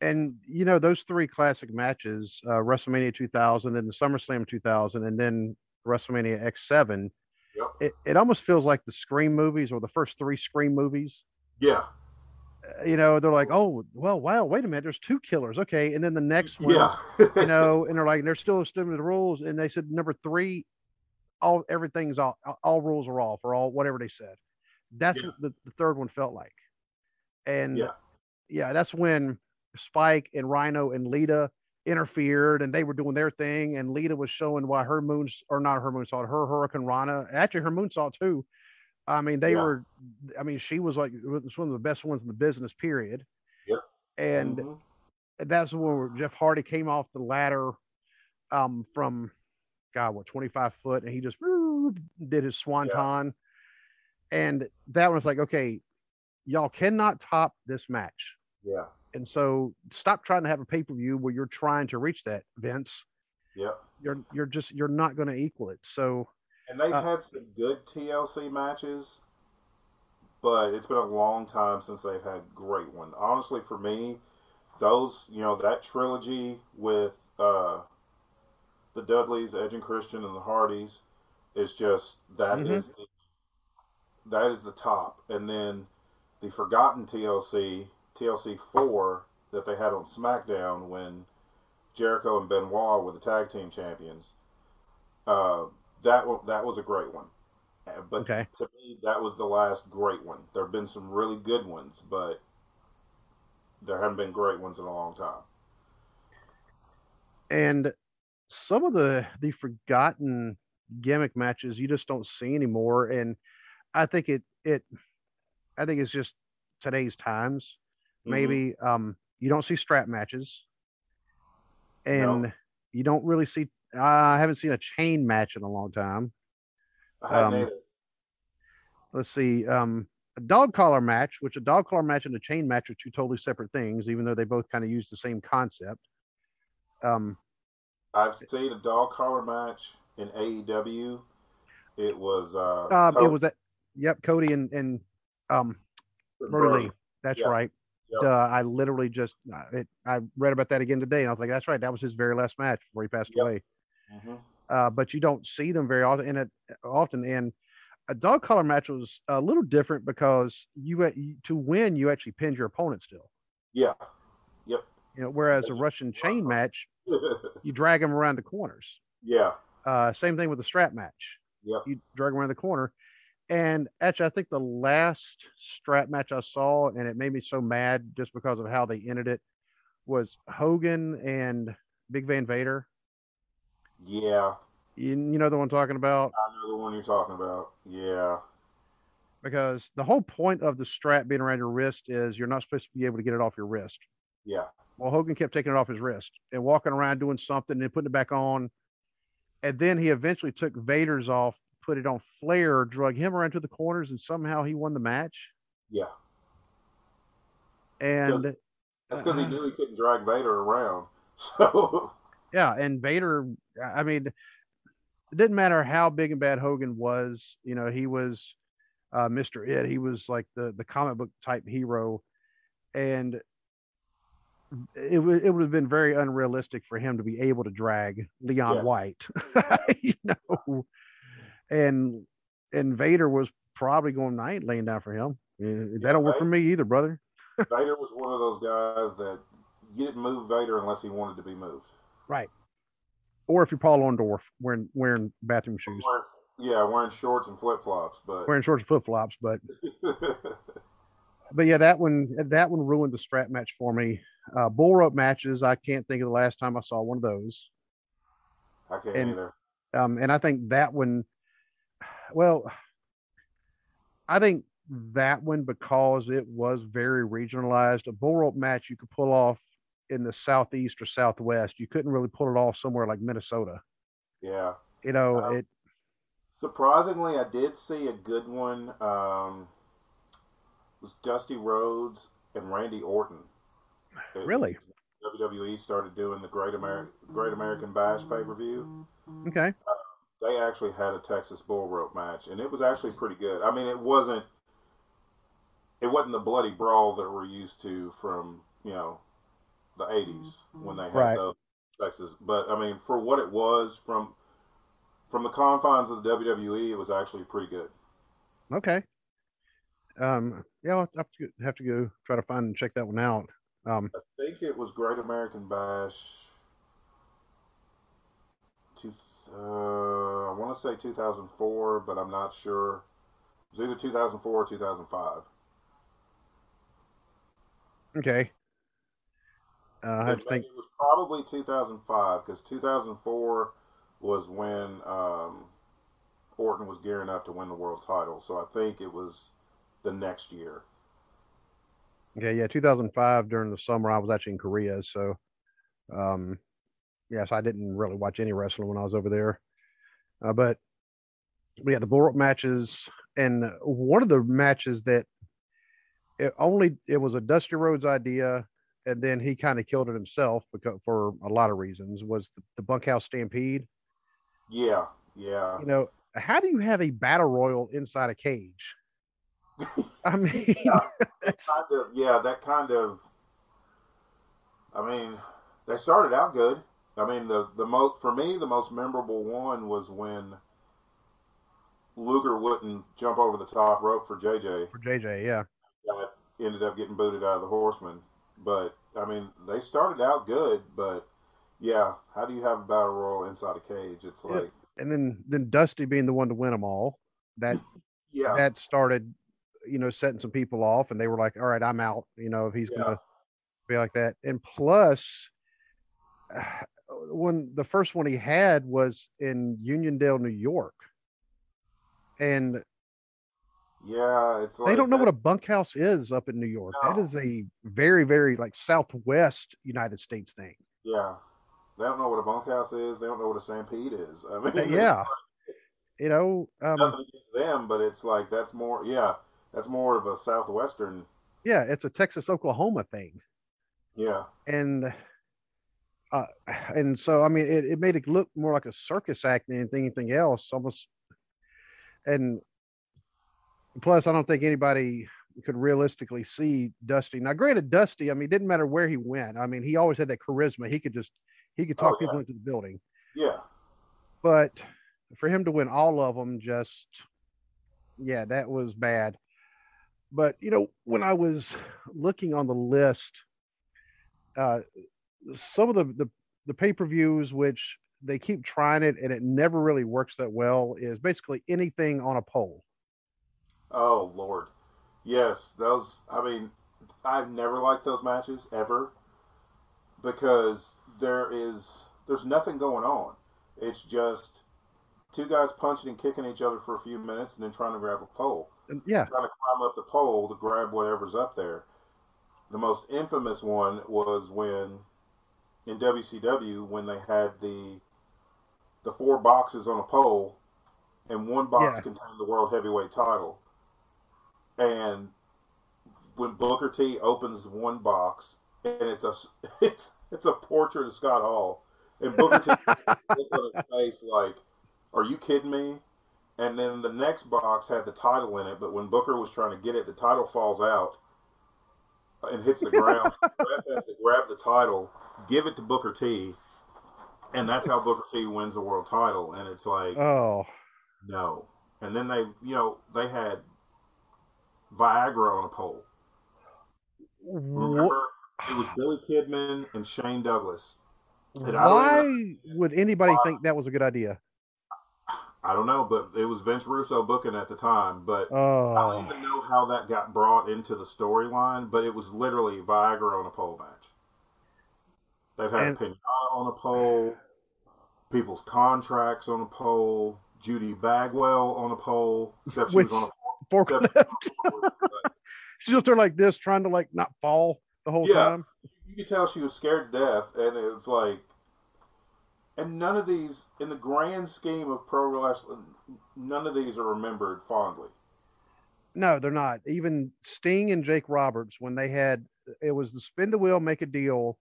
S1: And you know those three classic matches, uh, WrestleMania 2000 and the SummerSlam 2000, and then WrestleMania X7
S2: Yep.
S1: It, it almost feels like the Scream movies or the first three Scream movies.
S2: Yeah.
S1: you know, they're like, oh, well, wow, wait a minute, there's two killers, okay, and then the next one,
S2: Yeah.
S1: you know, and they're like, they're still to the rules, and they said number three, all everything's all all rules are off or all whatever they said. That's
S2: Yeah.
S1: what the, the third one felt like, and
S2: Yeah.
S1: yeah, that's when Spike and Rhino and Lita interfered, and they were doing their thing, and Lita was showing why her moons or not her moonsault, her hurricanrana, actually her moonsault too. I mean, they
S2: Yeah.
S1: were. I mean, she was like was one of the best ones in the business. Period.
S2: Yep.
S1: And
S2: Mhm.
S1: that's when Jeff Hardy came off the ladder um, from God, what, 25 foot, and he just did his swanton. And that one was like, okay, y'all cannot top this match.
S2: yeah.
S1: And so stop trying to have a pay per view where you're trying to reach that, Vince.
S2: Yeah.
S1: You're you're just you're not going to equal it. So
S2: And they've
S1: Uh,
S2: had some good TLC matches, but it's been a long time since they've had great one. Honestly, for me, those you know that trilogy with uh, the Dudleys, Edge and Christian, and the Hardys is just that
S1: Mhm.
S2: is the, that is the top, and then the forgotten TLC TLC four that they had on SmackDown when Jericho and Benoit were the tag team champions. Uh, that that was a great one, Uh, but
S1: Okay.
S2: to me that was the last great one. There have been some really good ones, but there haven't been great ones in a long time.
S1: and some of the the forgotten gimmick matches you just don't see anymore and i think it it i think it's just today's times.
S2: Mhm.
S1: maybe um you don't see strap matches. And
S2: No.
S1: you don't really see i haven't seen a chain match in a long time. Um, let's see um a dog collar match which a dog collar match and a chain match are two totally separate things even though they both kind of use the same concept. Um
S2: I've seen a dog collar match in AEW. It was uh,
S1: um it was that yep cody and and um Brody That's
S2: Yeah.
S1: right.
S2: Yep.
S1: Uh, I literally just uh, it, I read about that again today, and I was like, "That's right. That was his very last match before he passed
S2: Yep.
S1: away."
S2: Mhm.
S1: Uh, but you don't see them very often, and it often. And a dog collar match was a little different because you, had- to win, you actually pinned your opponent still.
S2: Yeah.
S1: You know, whereas a Russian chain match, you drag them around the corners.
S2: yeah.
S1: Uh, same thing with the strap match.
S2: Yeah.
S1: You drag them around the corner. And actually, I think the last strap match I saw, and it made me so mad just because of how they ended it, was Hogan and Big Van Vader.
S2: Yeah.
S1: You, you know the one I'm talking about?
S2: I know the one you're talking about. Yeah.
S1: Because the whole point of the strap being around your wrist is you're not supposed to be able to get it off your wrist.
S2: Yeah.
S1: Well, Hogan kept taking it off his wrist and walking around doing something and putting it back on. And then he eventually took Vader's off, put it on Flair, drug him around to the corners, and somehow he won the match.
S2: Yeah.
S1: And
S2: That's because he
S1: Uh-uh.
S2: knew he couldn't drag Vader around. So
S1: yeah, and Vader, I mean, it didn't matter how big and bad Hogan was, you know, he was uh, Mr. It. He was like the, the comic book type hero. And it would it would have been very unrealistic for him to be able to drag Leon
S2: Yes.
S1: White, you know, and and Vader was probably going. Ain't laying down for him. Eh, That don't work for me either, brother.
S2: Vader was one of those guys that you didn't move Vader unless he wanted to be moved.
S1: Right. Or if you're Paul Orndorff wearing wearing bathroom shoes,
S2: Wearing, yeah, wearing shorts and flip flops, but
S1: wearing shorts and flip flops, but but yeah, that one that one ruined the strap match for me. Uh, bull rope matches, I can't think of the last time I saw one of those.
S2: I can't
S1: And-
S2: either.
S1: Um, and I think that one, well, I think that one because it was very regionalized. A bull rope match you could pull off in the southeast or southwest. You couldn't really pull it off somewhere like Minnesota.
S2: Yeah.
S1: You know,
S2: Um,
S1: it
S2: Surprisingly, I did see a good one. Um, was Dusty Rhodes and Randy Orton. It-
S1: Really?
S2: WWE started doing the Great American Great American Bash pay per view.
S1: okay.
S2: They actually had a Texas Bull Rope match, and it was actually pretty good. I mean, it wasn't it wasn't the bloody brawl that we're used to from you know the '80s when they had
S1: Right.
S2: those Texas. But I mean, for what it was from from the confines of the WWE, it was actually pretty good.
S1: Okay. Um, yeah, I'll have to have to go try to find and check that one out. Um,
S2: I think it was Great American Bash. Two, uh, I want to say 2004, but I'm not sure. It was either 2004 or 2005.
S1: okay. Uh, I have to think.
S2: it was probably 2005 because 2004 was when um, Orton was gearing up to win the world title. So I think it was the next year.
S1: Okay, yeah, 2005 during the summer, I was actually in Korea, so um, yes, I didn't really watch any wrestling when I was over there. Uh, but we had the bull rope matches, and one of the matches that it only it was a Dusty Rhodes idea, and then he kind of killed it himself because for a lot of reasons was the, the bunkhouse stampede.
S2: Yeah, yeah.
S1: You know, how do you have a battle royal inside a cage? I mean,
S2: That kind of yeah, that kind of. I mean, they started out good. I mean, the the most for me the most memorable one was when Luger wouldn't jump over the top rope for JJ.
S1: for JJ, yeah.
S2: That ended up getting booted out of the Horseman. But I mean, they started out good, but yeah, how do you have a battle royal inside a cage? It's
S1: Yeah.
S2: like
S1: And then then Dusty being the one to win them all, that
S2: yeah,
S1: that started, you know, setting some people off, and they were like, "All right, I'm out." You know, if he's
S2: Yeah.
S1: gonna be like that. And plus, when the first one he had was in Uniondale, New York, and
S2: yeah. It's like
S1: they don't know
S2: that-
S1: what a bunkhouse is up in New York. That
S2: No.
S1: is a very, very like Southwest United States thing.
S2: Yeah. They don't know what a bunkhouse is. They don't know what a stampede is. I mean,
S1: yeah. You know, um,
S2: nothing against them, but it's like that's more, yeah, that's more of a southwestern,
S1: yeah, it's a Texas Oklahoma thing.
S2: yeah,
S1: and uh, and so I mean, it, it made it look more like a circus act than anything, anything else. Almost, and plus, I don't think anybody could realistically see Dusty. Now, granted, Dusty, I mean, it didn't matter where he went. I mean, he always had that charisma. He could just he could
S2: Oh,
S1: talk
S2: yeah.
S1: people into the building.
S2: yeah,
S1: But for him to win all of them, just yeah, that was bad. But you know, when I was looking on the list, uh, some of the the, the pay per views which they keep trying it and it never really works that well is basically anything on a pole.
S2: Oh Lord, yes, those. I mean, I've never liked those matches ever because there is there's nothing going on. It's just two guys punching and kicking each other for a few minutes and then trying to grab a pole.
S1: And yeah,
S2: trying to climb up the pole to grab whatever's up there. The most infamous one was when in WCW when they had the the four boxes on a pole and one box
S1: Yeah.
S2: contained the world heavyweight title. And when Booker T opens one box and it's a it's it's a portrait of Scott Hall and Booker T looks on his face like, "Are you kidding me?" And then the next box had the title in it, but when Booker was trying to get it, the title falls out and hits the ground. Has to grab the title, give it to Booker T, and that's how Booker T wins the world title. And it's like,
S1: oh,
S2: no. And then they, you know, they had Viagra on a pole. Remember, it was Billy Kidman and Shane Douglas.
S1: wh-
S2: And I don't
S1: why would anybody think that was a good idea?
S2: I don't know, but it was Vince Russo booking at the time. But oh. I
S1: Oh,
S2: don't even know how that got brought into the storyline, but it was literally Viagra on a pole match. They've had
S1: And-
S2: Pinata on a pole, people's contracts on a pole, Judy Bagwell on a pole, except she was on a
S1: forklift.
S2: except she was on a forklift,
S1: She's just there like this, trying to like not fall the whole
S2: Yeah.
S1: time.
S2: You could tell she was scared to death, and it's like, and none of these, in the grand scheme of pro wrestling, none of these are remembered fondly.
S1: No, they're not. Even Sting and Jake Roberts, when they had it was the spin the wheel, make a deal,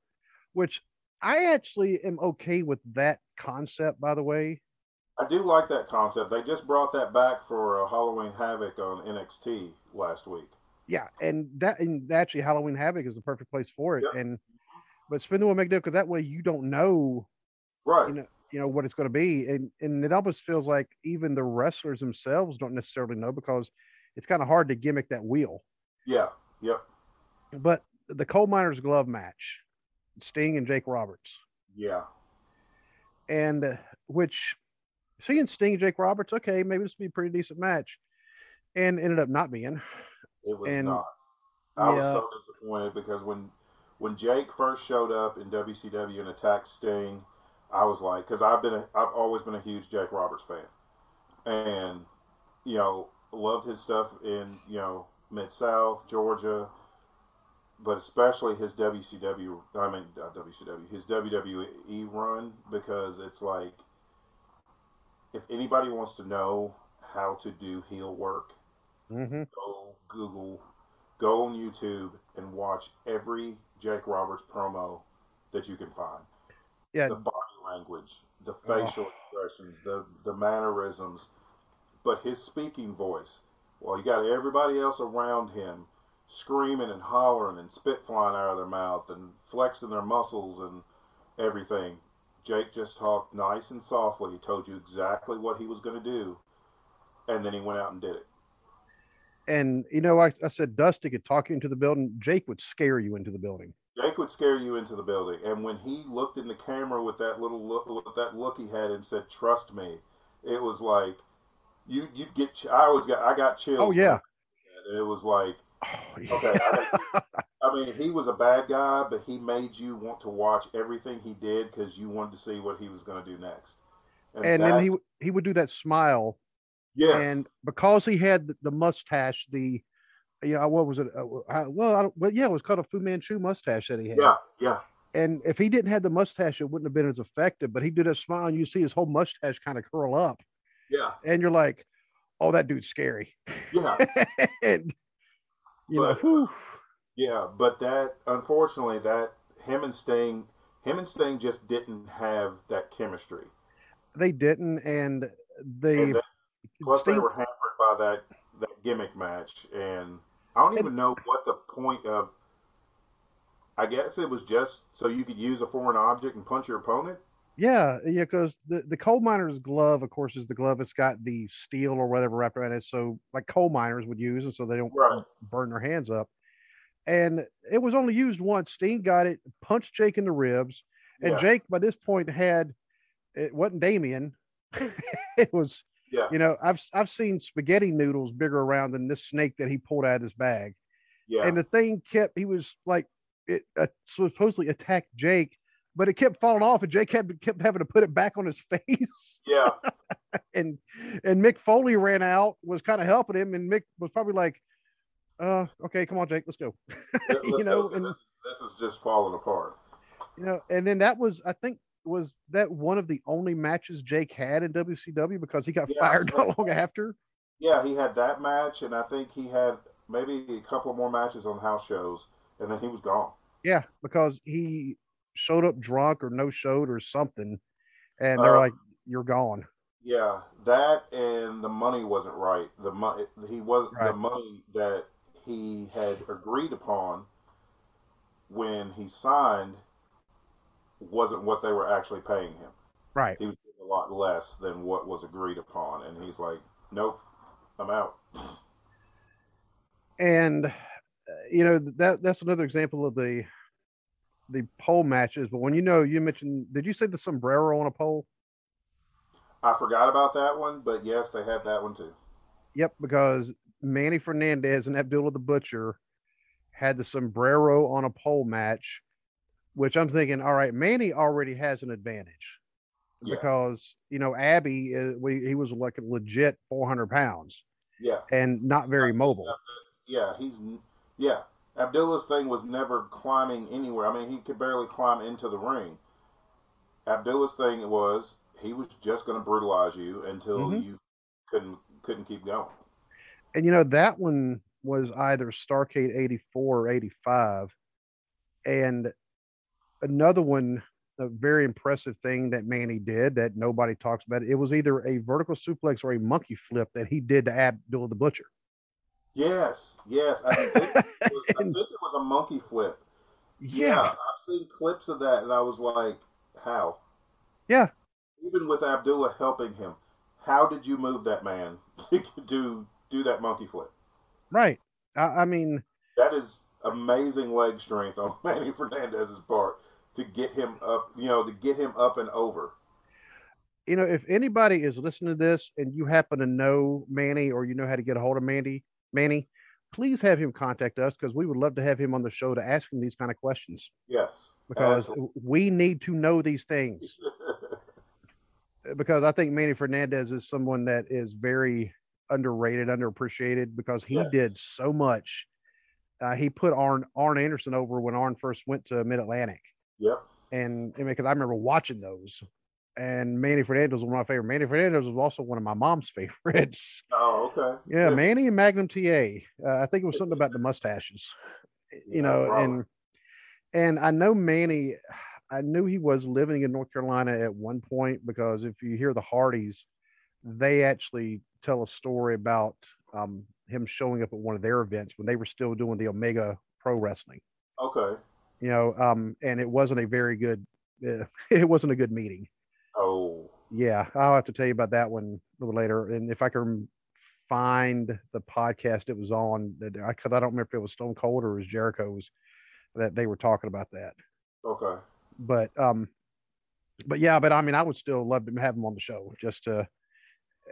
S1: which I actually am okay with that concept, by the way.
S2: I do like that concept. They just brought that back for uh, Halloween Havoc on NXT last week.
S1: Yeah, and that and actually Halloween Havoc is the perfect place for it.
S2: Yep.
S1: And but spin the wheel, make a deal, because that way you don't know,
S2: Right.
S1: you know, you know what it's going to be, and and it almost feels like even the wrestlers themselves don't necessarily know because it's kind of hard to gimmick that wheel.
S2: Yeah. Yep.
S1: But the coal miners glove match, Sting and Jake Roberts,
S2: Yeah.
S1: and uh, which seeing Sting and Jake Roberts, okay, maybe this would be a pretty decent match, and ended up not being.
S2: It was
S1: And-
S2: not. I was so disappointed because when when Jake first showed up in WCW and attacked Sting, I was like, because I've been a, I've always been a huge Jake Roberts fan, and you know loved his stuff in you know Mid South Georgia, but especially his WCW I mean not WCW his WWE run because it's like if anybody wants to know how to do heel work
S1: hmm
S2: go Google, go on YouTube, and watch every Jake Roberts promo that you can find.
S1: Yeah,
S2: The language, the oh. facial expressions, the the mannerisms, but his speaking voice. Well, you got everybody else around him screaming and hollering and spit flying out of their mouth and flexing their muscles and everything. Jake just talked nice and softly. He told you exactly what he was going to do, and then he went out and did it.
S1: and you know, I, I said Dusty could talk you into the building. Jake would scare you into the building.
S2: Jake would scare you into the building, and when he looked in the camera with that little look, with that look he had, and said, "Trust me," it was like you you get. I always got I got chills.
S1: Oh, yeah.
S2: and it was like
S1: Oh,
S2: okay. I, I mean, he was a bad guy, but he made you want to watch everything he did because you wanted to see what he was going to do next.
S1: and
S2: that-
S1: then he he would do that smile,
S2: Yeah.
S1: and because he had the mustache, the you know what was it? Uh, uh, well, I don't, well, yeah, it was called a Fu Manchu mustache that he had.
S2: yeah, yeah,
S1: And if he didn't have the mustache, it wouldn't have been as effective. But he did a smile, and you see his whole mustache kind of curl up,
S2: yeah,
S1: and you're like, "Oh, that dude's scary."
S2: yeah.
S1: and you know,
S2: But-
S1: whew,
S2: Yeah, but that unfortunately that him and Sting him and Sting just didn't have that chemistry.
S1: they didn't, and they
S2: And that- plus
S1: Sting-
S2: they were hampered by that that gimmick match and I don't even know what the point of I guess it was just so you could use a foreign object and punch your opponent.
S1: Yeah, yeah, because the, the coal miner's glove, of course, is the glove. It's got the steel or whatever wrapped around it. So, like coal miners would use it so they don't
S2: Right.
S1: burn their hands up. And it was only used once. Sting got it, punched Jake in the ribs. And
S2: Yeah.
S1: Jake, by this point, had it wasn't Damien. it was,
S2: Yeah.
S1: you know, I've I've seen spaghetti noodles bigger around than this snake that he pulled out of his bag.
S2: Yeah.
S1: And the thing kept, he was like, it uh, supposedly attacked Jake, but it kept falling off, and Jake had kept having to put it back on his face.
S2: yeah.
S1: and and Mick Foley ran out, was kind of helping him, and Mick was probably like, "Uh, okay, come on, Jake, let's go." you know, and
S2: this, this is just falling apart.
S1: you know, and then that was, I think, was that one of the only matches Jake had in WCW because he got
S2: Yeah.
S1: fired not long after.
S2: Yeah, he had that match and I think he had maybe a couple more matches on house shows and then he was gone.
S1: Yeah, because he showed up drunk or no showed or something, and they're
S2: Uh,
S1: like, "You're gone."
S2: Yeah, that and the money wasn't right. The money he was the money that he had agreed upon when he signed wasn't what they were actually paying him.
S1: Right.
S2: He was getting a lot less than what was agreed upon, and he's like, "Nope, I'm out."
S1: and uh, you know that that's another example of the the pole matches. But when you know you mentioned, did you say the sombrero on a pole?
S2: I forgot about that one, but yes, they had that one too.
S1: Yep, because Manny Fernandez and Abdullah the Butcher had the sombrero on a pole match, which I'm thinking, all right, Manny already has an advantage
S2: Yeah.
S1: because you know Abby, is, we, he was like a legit 400 pounds
S2: Yeah.
S1: and not very mobile.
S2: Yeah, he's yeah. Abdullah's thing was never climbing anywhere. I mean, he could barely climb into the ring. Abdullah's thing was he was just going to brutalize you until
S1: Mhm.
S2: you couldn't couldn't keep going.
S1: And you know that one was either Starcade 84 or 85, and another one. A very impressive thing that Manny did that nobody talks about. It was either a vertical suplex or a monkey flip that he did to Abdullah the Butcher.
S2: Yes, yes. I think, it was, I think it was a monkey flip. Yeah. I've seen clips of that, and I was like, "How?"
S1: Yeah.
S2: Even with Abdullah helping him, how did you move that man to do do that monkey flip?
S1: Right. I, I mean,
S2: that is amazing leg strength on Manny Fernandez's part to get him up, you know, to get him up and over.
S1: You know, if anybody is listening to this and you happen to know Manny or you know how to get a hold of Mandy, Manny, please have him contact us because we would love to have him on the show to ask him these kind of questions.
S2: Yes.
S1: Because absolutely. we need to know these things. because I think Manny Fernandez is someone that is very underrated, underappreciated because he yes. did so much. Uh, he put Arn Arn Anderson over when Arn first went to Mid Atlantic.
S2: Yep.
S1: And because I, remember watching those, and Manny Fernandez was one of my favorite. Manny Fernandez was also one of my mom's favorites.
S2: Oh, okay.
S1: Yeah, yeah. Manny and Magnum TA. Uh, I think it was something about the mustaches. You know, and and I know Manny. I knew he was living in North Carolina at one point because if you hear the Hardys, they actually tell a story about um, him showing up at one of their events when they were still doing the Omega Pro Wrestling.
S2: Okay.
S1: You know, um, and it wasn't a very good. Uh, it wasn't a good meeting.
S2: Oh.
S1: Yeah, I'll have to tell you about that one a little later, and if I can find the podcast it was on, because I, because I don't remember if it was Stone Cold or it was Jericho's that they were talking about that.
S2: Okay.
S1: But um, but yeah, but I mean, I would still love to have him on the show just to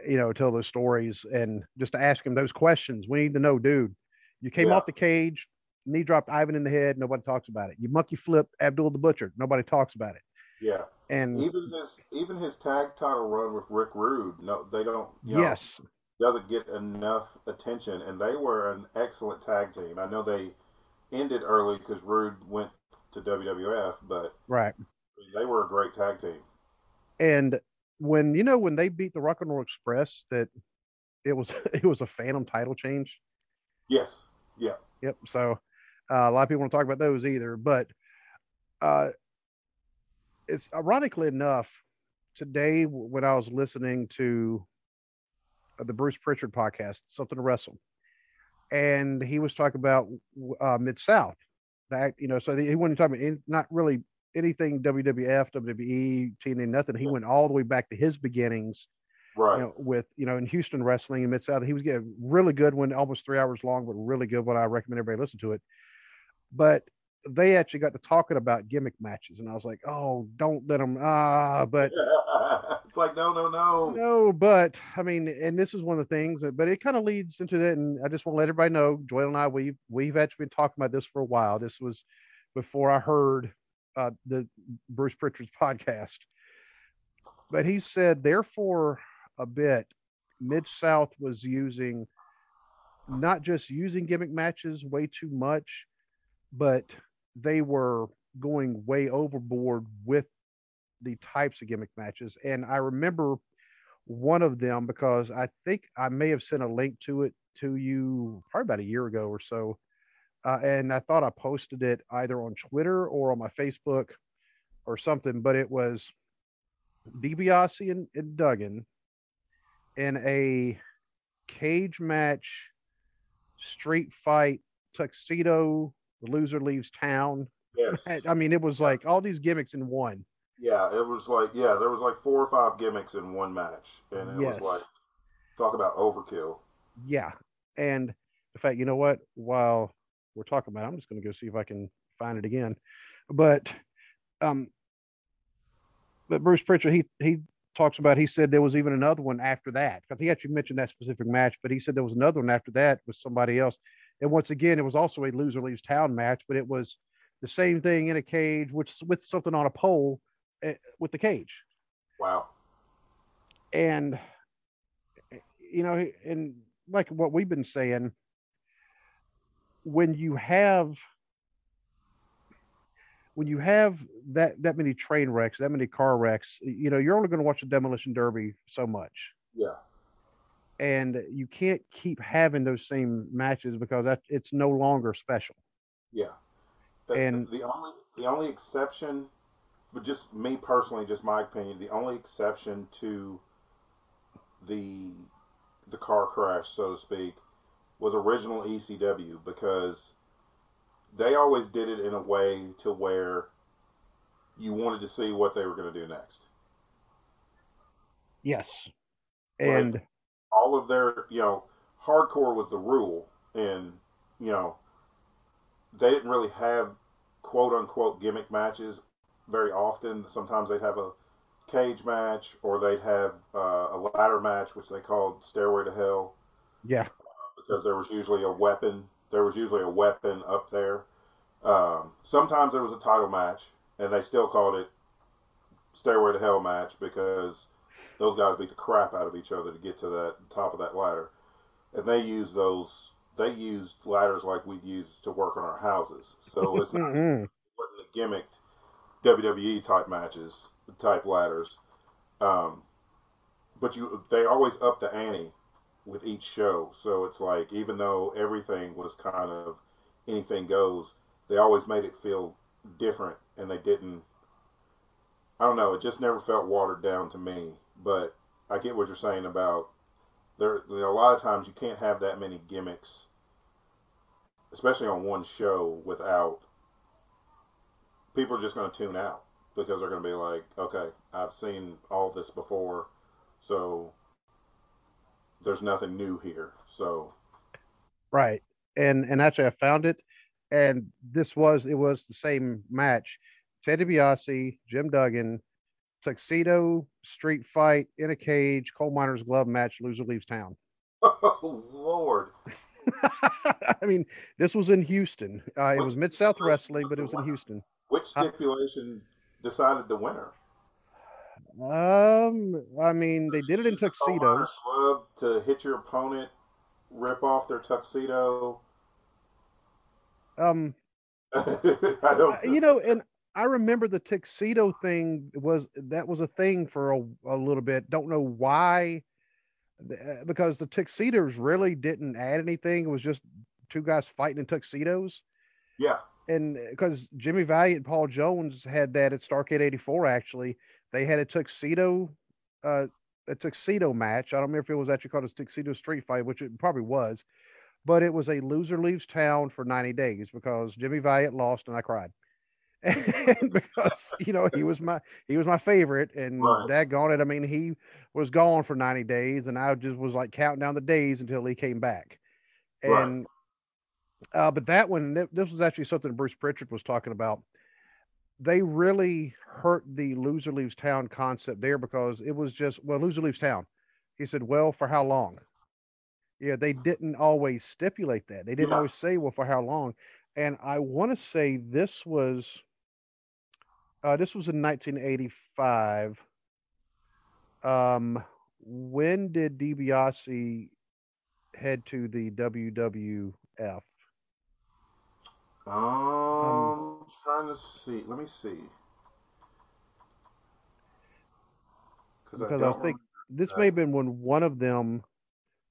S1: you know, tell those stories and just to ask him those questions. We need to know, dude, you came yeah. off the cage, knee dropped Ivan in the head, nobody talks about it. You monkey flip Abdul the Butcher, nobody talks about it.
S2: Yeah.
S1: And
S2: even his even his tag title run with Rick Rude, no, they don't.
S1: You know, yes.
S2: Doesn't get enough attention, and they were an excellent tag team. I know they ended early because Rude went to WWF, but
S1: right,
S2: they were a great tag team.
S1: And when you know when they beat the Rock and Roll Express, that it was it was a phantom title change.
S2: Yes. Yeah.
S1: Yep. So uh, a lot of people want to talk about those either, but uh, it's ironically enough today when I was listening to uh, the Bruce Pritchard podcast, something to wrestle, and he was talking about uh, Mid South. That you know, so he wasn't talking about not really anything WWF, WWE, TNA, nothing. He went all the way back to his beginnings,
S2: right?
S1: You know, with you know in Houston wrestling and Mid South. He was getting really good one, almost three hours long, but really good one. I recommend everybody listen to it. But they actually got to talking about gimmick matches, and I was like, oh, don't let them. Ah, but.
S2: it's like no, no, no,
S1: no. But I mean, and this is one of the things. But it kind of leads into that, and I just want to let everybody know, Joel and I, we've we've actually been talking about this for a while. This was before I heard uh, the Bruce Pritchard's podcast. But he said, therefore, a bit, Mid South was using not just using gimmick matches way too much, but they were going way overboard with the types of gimmick matches. And I remember one of them because I think I may have sent a link to it to you probably about a year ago or so uh, and I thought I posted it either on Twitter or on my Facebook or something, but it was DiBiase and, and Duggan in a cage match, street fight, tuxedo. The loser leaves town.
S2: Yes.
S1: I mean, it was like all these gimmicks in one.
S2: Yeah, it was like yeah, there was like four or five gimmicks in one match, and it yes. was like talk about overkill.
S1: Yeah, and in fact, you know what? While we're talking about. I'm just going to go see if I can find it again. But um, but Bruce Pritchard, he he talks about. He said there was even another one after that because he actually mentioned that specific match. But he said there was another one after that with somebody else. And once again, it was also a loser leaves town match, but it was the same thing in a cage, which with something on a pole uh, with the cage.
S2: Wow.
S1: And you know, and like what we've been saying, when you have when you have that that many train wrecks, that many car wrecks, you know, you're only going to watch the demolition derby so much.
S2: Yeah.
S1: And you can't keep having those same matches because that it's no longer special.
S2: Yeah. The, and the, the only the only exception, but just me personally, just my opinion, the only exception to the the car crash, so to speak, was original ECW because they always did it in a way to where you wanted to see what they were going to do next.
S1: Yes. And
S2: like all of their, you know, hardcore was the rule, and you know, they didn't really have quote unquote gimmick matches very often. Sometimes they'd have a cage match or they'd have uh, a ladder match, which they called Stairway to Hell.
S1: Yeah.
S2: Because there was usually a weapon. There was usually a weapon up there. Um, sometimes there was a title match, and they still called it Stairway to Hell match because those guys beat the crap out of each other to get to that top of that ladder. And they use those. They used ladders like we'd use to work on our houses. So it's not
S1: Mm-mm.
S2: wasn't the gimmicked WWE type matches, type ladders. Um, but you, they always up the ante with each show. So it's like even though everything was kind of anything goes, they always made it feel different, and they didn't. I don't know. It just never felt watered down to me. But I get what you're saying about there. there are a lot of times you can't have that many gimmicks, especially on one show, without people are just going to tune out because they're going to be like, okay, I've seen all this before, so there's nothing new here. So
S1: Right. And and actually I found it and this was it was the same match. Ted DiBiase, Jim Duggan, tuxedo, street fight in a cage, coal miner's glove match, loser leaves town.
S2: oh Lord,
S1: I mean, this was in Houston. Uh, it was Mid South Wrestling, but it was in Houston.
S2: which stipulation decided the winner?
S1: Um, I mean, they did it in
S2: Use the coal miner's
S1: tuxedos.
S2: Glove to hit your opponent, rip off their tuxedo.
S1: Um,
S2: I don't.
S1: Uh, you know, and I remember the tuxedo thing was that was a thing for a, a little bit. Don't know why, uh, because the tuxedos really didn't add anything. It was just two guys fighting in tuxedos,
S2: yeah,
S1: and because Jimmy Valiant and Paul Jones had that at Starcade '84. Actually, they had a tuxedo, uh, a tuxedo match. I don't remember if it was actually called a tuxedo street fight, which it probably was, but it was a loser leaves town for 90 days because Jimmy Valiant lost and I cried. And because you know he was my he was my favorite and
S2: Right.
S1: daggone it, I mean he was gone for 90 days and I just was like counting down the days until he came back.
S2: Right.
S1: And uh but that one th- this was actually something Bruce Pritchard was talking about. They really hurt the loser leaves town concept there because it was just well loser leaves town. He said, "Well, for how long?" Yeah, they didn't always stipulate that. They didn't
S2: Yeah.
S1: always say, "Well, for how long?" And I want to say this was uh, this was in 1985. Um, when did DiBiase head to the WWF?
S2: um, trying to see. Let me see.
S1: Because I think this may have been when one of them,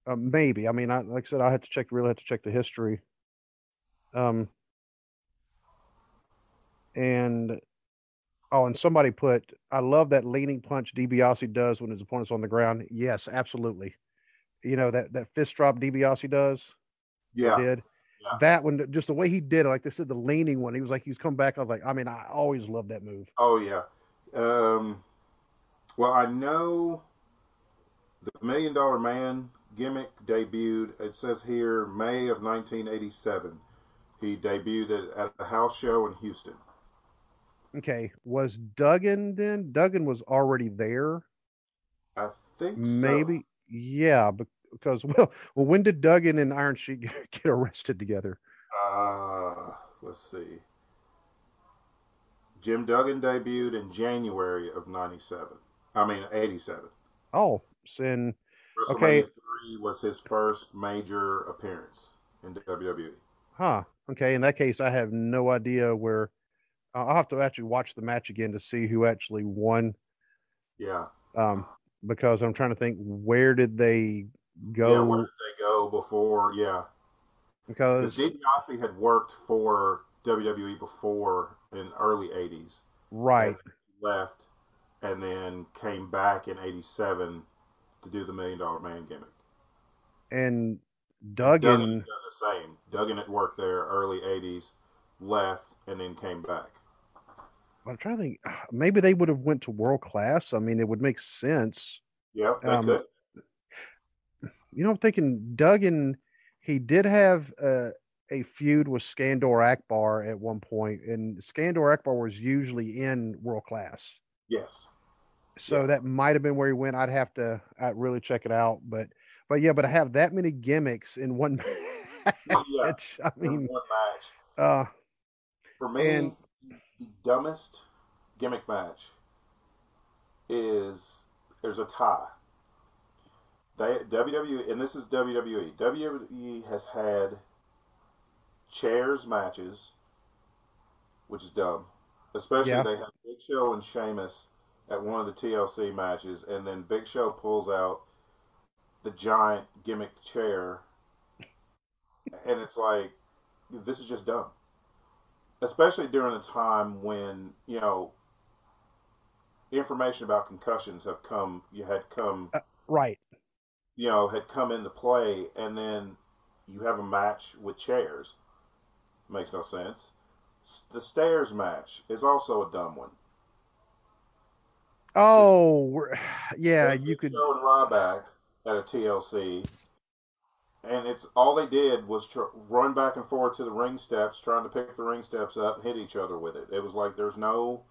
S1: uh, maybe. I mean, I, like I said, I had to check. Really had to check the history. Um, and oh, and somebody put, I love that leaning punch DiBiase does when his opponent's on the ground. Yes, absolutely. You know that that fist drop DiBiase does.
S2: yeah,
S1: Did
S2: Yeah.
S1: that one? Just the way he did it, like they said, the leaning one. He was like, he was coming back. I was like, I mean, I always love that move.
S2: Oh yeah. Um, well, I know the Million Dollar Man gimmick debuted. It says here May of 1987. He debuted at, at a house show in Houston.
S1: Okay, was Duggan then? Duggan was already there.
S2: I think so.
S1: Maybe, yeah, because well, well, when did Duggan and Iron Sheik get get arrested together?
S2: Uh, let's see. Jim Duggan debuted in January of 97. I mean, 87.
S1: Oh, sin.
S2: WrestleMania
S1: Okay.
S2: 3 was his first major appearance in. WWE.
S1: Huh. Okay, in that case, I have no idea where. I'll have to actually watch the match again to see who actually won.
S2: Yeah.
S1: Um, because I'm trying to think where did they go?
S2: Yeah, where did they go before? Yeah.
S1: because
S2: Because DiBiase had worked for WWE before in early 80s.
S1: right,
S2: Left and then came back in 87 to do the Million Dollar Man gimmick.
S1: and
S2: Duggan
S1: Duggan.
S2: had done the same. Duggan had worked there early 80s, left, and then came back.
S1: I'm trying to think. Maybe they would have went to world class. I mean, it would make sense.
S2: Yeah,
S1: Um,
S2: could.
S1: You know, I'm thinking Duggan he did have uh, a feud with Skandor Akbar at one point, and Skandor Akbar was usually in world class.
S2: Yes.
S1: So
S2: Yeah.
S1: that might have been where he went. I'd have to I'd really check it out, but but yeah, but I have that many gimmicks in one
S2: Yeah.
S1: match, I
S2: in
S1: mean,
S2: one match.
S1: uh,
S2: For me,
S1: And-
S2: dumbest gimmick match is there's a tie. They WWE and this is WWE. WWE has had chairs matches, which is dumb. Especially
S1: Yeah.
S2: they had Big Show and Sheamus at one of the TLC matches, and then Big Show pulls out the giant gimmick chair, and it's like this is just dumb especially during a time when you know information about concussions have come you had come uh,
S1: right.
S2: you know had come into play and then you have a match with chairs makes no sense S- the stairs match is also a dumb one
S1: Oh, yeah, you could.
S2: Show and Ryback at a TLC, and it's all they did was tr- run back and forth to the ring steps, trying to pick the ring steps up and hit each other with it. It was like there's no,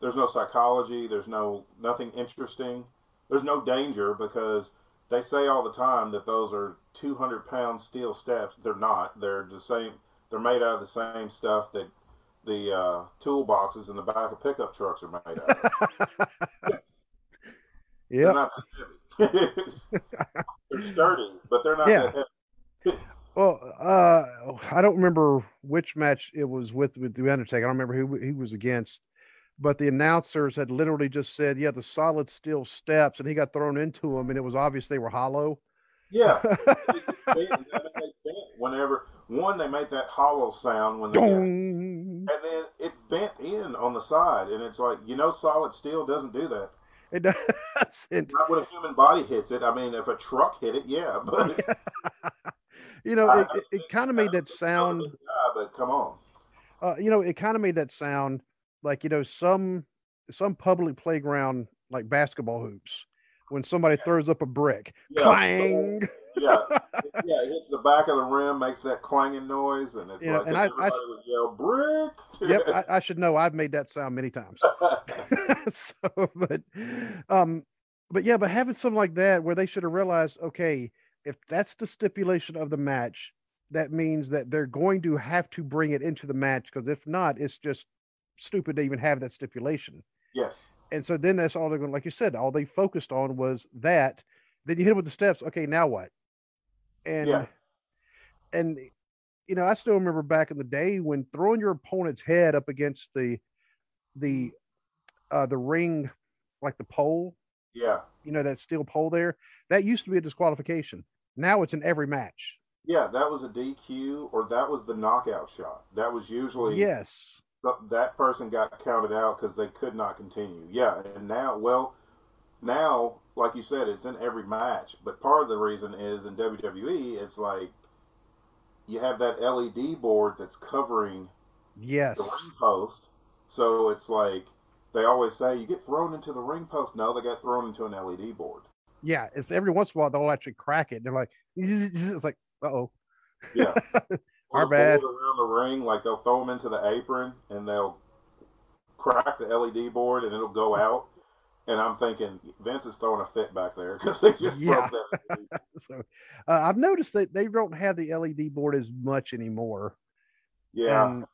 S2: there's no psychology, there's no nothing interesting, there's no danger because they say all the time that those are 200 pound steel steps. They're not. They're the same. They're made out of the same stuff that the uh, toolboxes in the back of pickup trucks are made out of. They're
S1: Yep.
S2: not that heavy. they're sturdy, but they're not
S1: Yeah.
S2: that heavy.
S1: Well, uh, I don't remember which match it was with with the Undertaker. I don't remember who he was against, but the announcers had literally just said, "Yeah, the solid steel steps," and he got thrown into them, and it was obvious they were hollow.
S2: Yeah. They just bent, and then they bent Whenever one, they make that hollow sound when they and then it bent in on the side, and it's like you know, solid steel doesn't do that.
S1: It does. And,
S2: Not when a human body hits it. I mean, if a truck hit it, yeah, but
S1: you know,
S2: I
S1: it, it, it kind of made that sound.
S2: Yeah, but come on.
S1: uh, you know, it kind of made that sound like you know some some public playground like basketball hoops when somebody throws up a brick,
S2: Yeah,
S1: clang.
S2: Yeah, yeah, it hits the back of the rim, makes that clanging noise, and it's
S1: know,
S2: like
S1: and I- I-
S2: everybody would yell brick.
S1: yep, I, I should know. I've made that sound many times. so, but, um, but yeah, but having something like that where they should have realized, okay, if that's the stipulation of the match, that means that they're going to have to bring it into the match because if not, it's just stupid to even have that stipulation.
S2: yes.
S1: And so then that's all they're going, like you said, all they focused on was that. Then you hit it with the steps. Okay, now what? And
S2: Yeah.
S1: and you know, I still remember back in the day when throwing your opponent's head up against the the uh the ring, like the pole,
S2: Yeah.
S1: you know, that steel pole there, that used to be a disqualification. Now it's in every match.
S2: Yeah, that was a DQ or that was the knockout shot. That was usually
S1: Yes.
S2: Th- that person got counted out because they could not continue. Yeah, and now, well, now, like you said, it's in every match. But part of the reason is in WWE, it's like you have that LED board that's covering
S1: Yes.
S2: the ring post. So it's like they always say, you get thrown into the ring post. No, they got thrown into an LED board.
S1: Yeah. It's every once in a while they'll actually crack it. They're like, it's like, uh oh.
S2: Yeah.
S1: Our bad.
S2: around the ring, like they'll throw them into the apron and they'll crack the LED board and it'll go out. And I'm thinking Vince is throwing a fit back there because they just
S1: Yeah.
S2: broke that.
S1: So uh, I've noticed that they don't have the LED board as much anymore.
S2: Yeah,
S1: And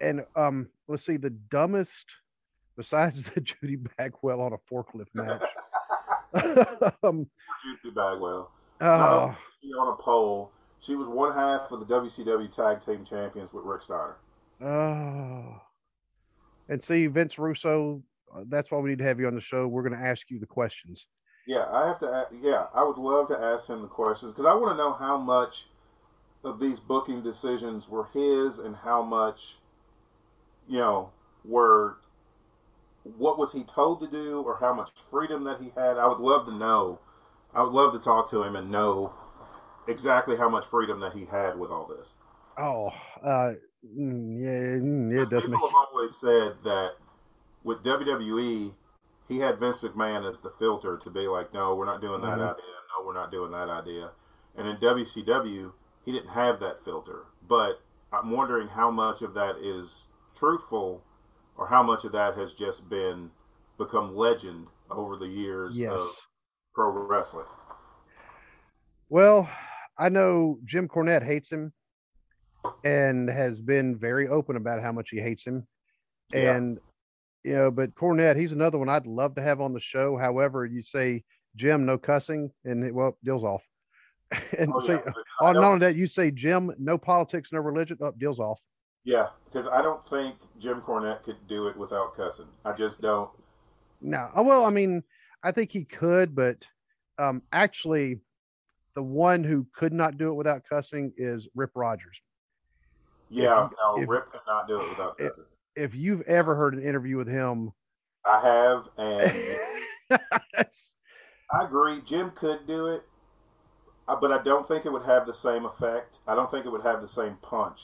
S1: and um, let's see, the dumbest besides the Judy Bagwell on a forklift match. um,
S2: Judy Bagwell.
S1: oh,
S2: She on a pole. She was one half of the WCW Tag Team Champions with Rick Steiner.
S1: oh. And see, Vince Russo, uh, that's why we need to have you on the show. We're going to ask you the questions.
S2: Yeah, I have to. Yeah, I would love to ask him the questions because I want to know how much of these booking decisions were his and how much, you know, were what was he told to do or how much freedom that he had. I would love to know. I would love to talk to him and know exactly how much freedom that he had with all this.
S1: Oh, uh, mm, yeah, mm, yeah, it does
S2: People have always said that with WWE, he had Vince McMahon as the filter to be like, no, we're not doing that
S1: Mhm.
S2: idea. No, we're not doing that idea. And in WCW, he didn't have that filter. But I'm wondering how much of that is truthful or how much of that has just been become legend over the years
S1: Yes.
S2: of pro wrestling.
S1: Well, I know Jim Cornette hates him and has been very open about how much he hates him.
S2: Yeah.
S1: And you know, but Cornette, he's another one I'd love to have on the show. However, you say Jim, no cussing, and it- well, deals off. and
S2: Oh,
S1: say,
S2: yeah, but I
S1: oh,
S2: don't-
S1: only that, you say Jim, no politics, no religion, up, deals off.
S2: Yeah, because I don't think Jim Cornette could do it without cussing. I just don't.
S1: No, oh, well, I mean, I think he could, but um, actually, the one who could not do it without cussing is Rip Rogers.
S2: Yeah,
S1: you-
S2: no,
S1: if-
S2: Rip could not do it without
S1: if-
S2: cussing.
S1: If you've ever heard an interview with him,
S2: I have, and I agree. Jim could do it, uh, but I don't think it would have the same effect. I don't think it would have the same punch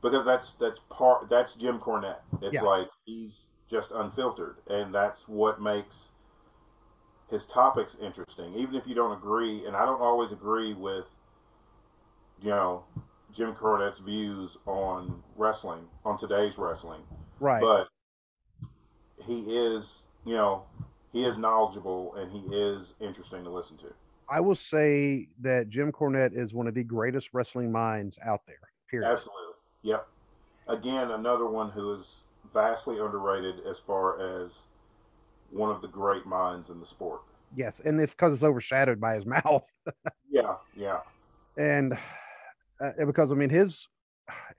S2: because that's that's part that's Jim Cornette. It's
S1: Yeah.
S2: like he's just unfiltered, and that's what makes his topics interesting. Even if you don't agree, and I don't always agree with, you know, Jim Cornette's views on wrestling, on today's wrestling
S1: right?
S2: but he is, you know, he is knowledgeable and he is interesting to listen to.
S1: I will say that Jim Cornette is one of the greatest wrestling minds out there. Period.
S2: Absolutely. Yep. Again, another one who is vastly underrated as far as one of the great minds in the sport.
S1: Yes, and it's because it's overshadowed by his mouth,
S2: Yeah, yeah.
S1: and uh, because I mean his,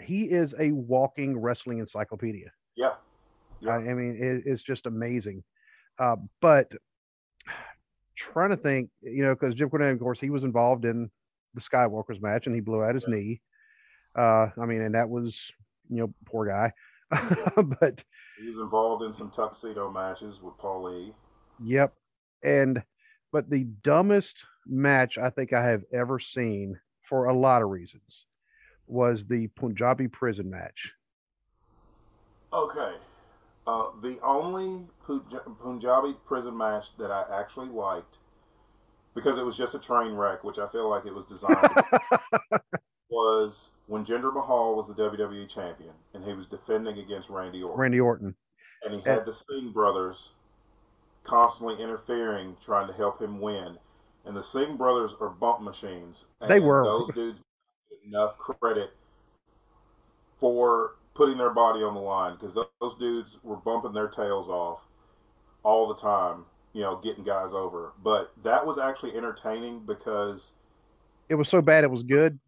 S1: he is a walking wrestling encyclopedia.
S2: Yeah. Yeah.
S1: I, I mean, it, it's just amazing. Uh, but trying to think, you know, because Jim Cornette, of course, he was involved in the Skywalker's match and he blew out his
S2: Yeah.
S1: knee. Uh, I mean, and that was, you know, poor guy. but
S2: He was involved in some tuxedo matches with Paulie.
S1: Yep. And but the dumbest match I think I have ever seen for a lot of reasons was the Punjabi prison match.
S2: Okay. Uh, the only Punjabi prison match that I actually liked, because it was just a train wreck, which I feel like it was designed, was when Jinder Mahal was the WWE champion and he was defending against Randy Orton.
S1: Randy Orton.
S2: and he had the Singh brothers constantly interfering, trying to help him win. And the Singh brothers are bump machines. And
S1: They were.
S2: Those dudes enough credit for putting their body on the line because those, those dudes were bumping their tails off all the time, you know, getting guys over. But that was actually entertaining because
S1: It was so bad it was good.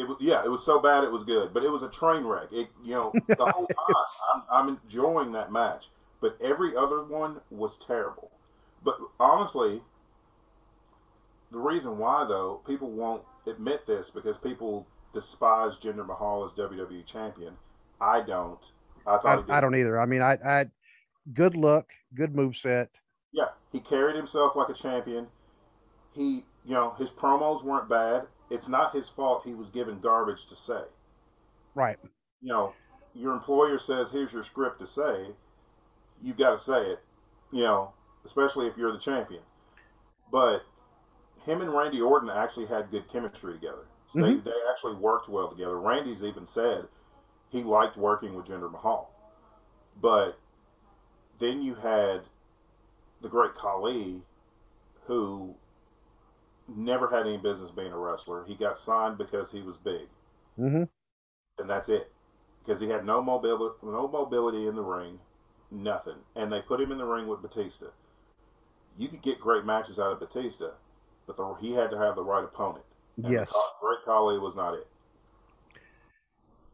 S2: It was yeah, it was so bad it was good, but it was a train wreck. It you know the whole time I'm, I'm enjoying that match, but every other one was terrible. But honestly, the reason why though people won't admit this because people despise Jinder Mahal as WWE champion. I don't. I thought
S1: I. I don't either. I mean, I, I good look, good move set.
S2: Yeah, he carried himself like a champion. He, you know, his promos weren't bad. It's not his fault he was given garbage to say.
S1: Right.
S2: you know, your employer says, "Here's your script to say," You've got to say it. You know, especially if you're the champion. But him and Randy Orton actually had good chemistry together. So
S1: Mhm.
S2: They they actually worked well together. Randy's even said he liked working with Jinder Mahal. But then you had the great Khali, who never had any business being a wrestler. He got signed because he was big
S1: hmm
S2: and that's it. Because he had no mobility, no mobility in the ring, nothing. And they put him in the ring with Batista. You could get great matches out of Batista, but the, he had to have the right opponent. And
S1: Yes.
S2: Great Khali was not it.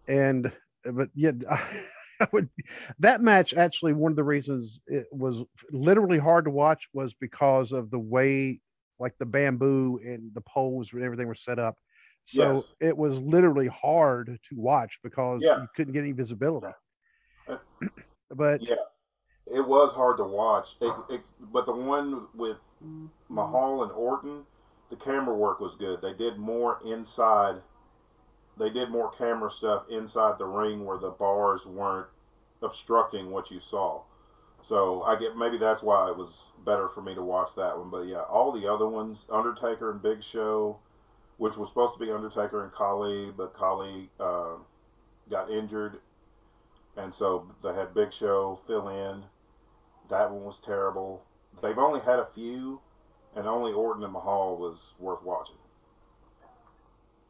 S1: And but yeah, I would that match actually one of the reasons it was literally hard to watch was because of the way like the bamboo and the poles and everything were set up. So
S2: Yes.
S1: it was literally hard to watch because
S2: Yeah.
S1: you couldn't get any visibility.
S2: Uh,
S1: but
S2: Yeah, it was hard to watch. It, it, but the one with Mahal and Orton, the camera work was good. They did more inside. They did more camera stuff inside the ring where the bars weren't obstructing what you saw. So I get maybe that's why it was better for me to watch that one. But yeah, all the other ones, Undertaker and Big Show, which was supposed to be Undertaker and Khali, but Khali uh, got injured, and so they had Big Show fill in. That one was terrible. They've only had a few, and only Orton and Mahal was worth watching.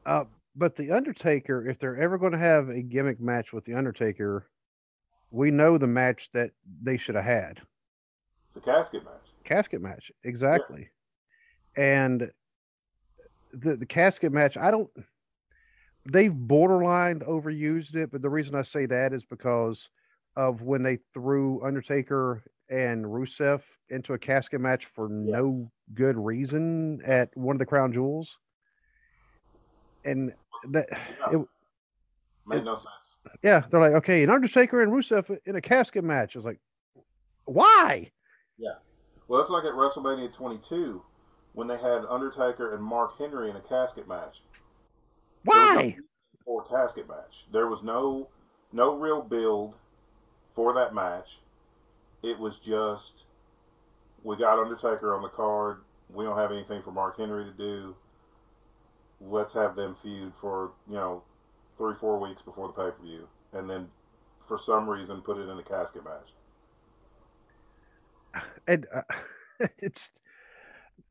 S1: Uh, but the Undertaker, if they're ever going to have a gimmick match with the Undertaker, we know the match that they should have had.
S2: The casket match.
S1: Casket match, exactly. Yeah. And the the casket match, I don't. They've borderline overused it, but the reason I say that is because of when they threw Undertaker and Rusev into a casket match for yeah. no good reason at one of the crown jewels. And that yeah. it
S2: made it, no sense.
S1: Yeah, they're like, okay, an Undertaker and Rusev in a casket match. I was like, why?
S2: Yeah. Well, it's like at WrestleMania 22 when they had Undertaker and Mark Henry in a casket match.
S1: Why?
S2: For a casket match, there was no no real build for that match. It was just we got Undertaker on the card. We don't have anything for Mark Henry to do. Let's have them feud for you know three four weeks before the pay per view, and then for some reason put it in a casket match.
S1: And uh, it's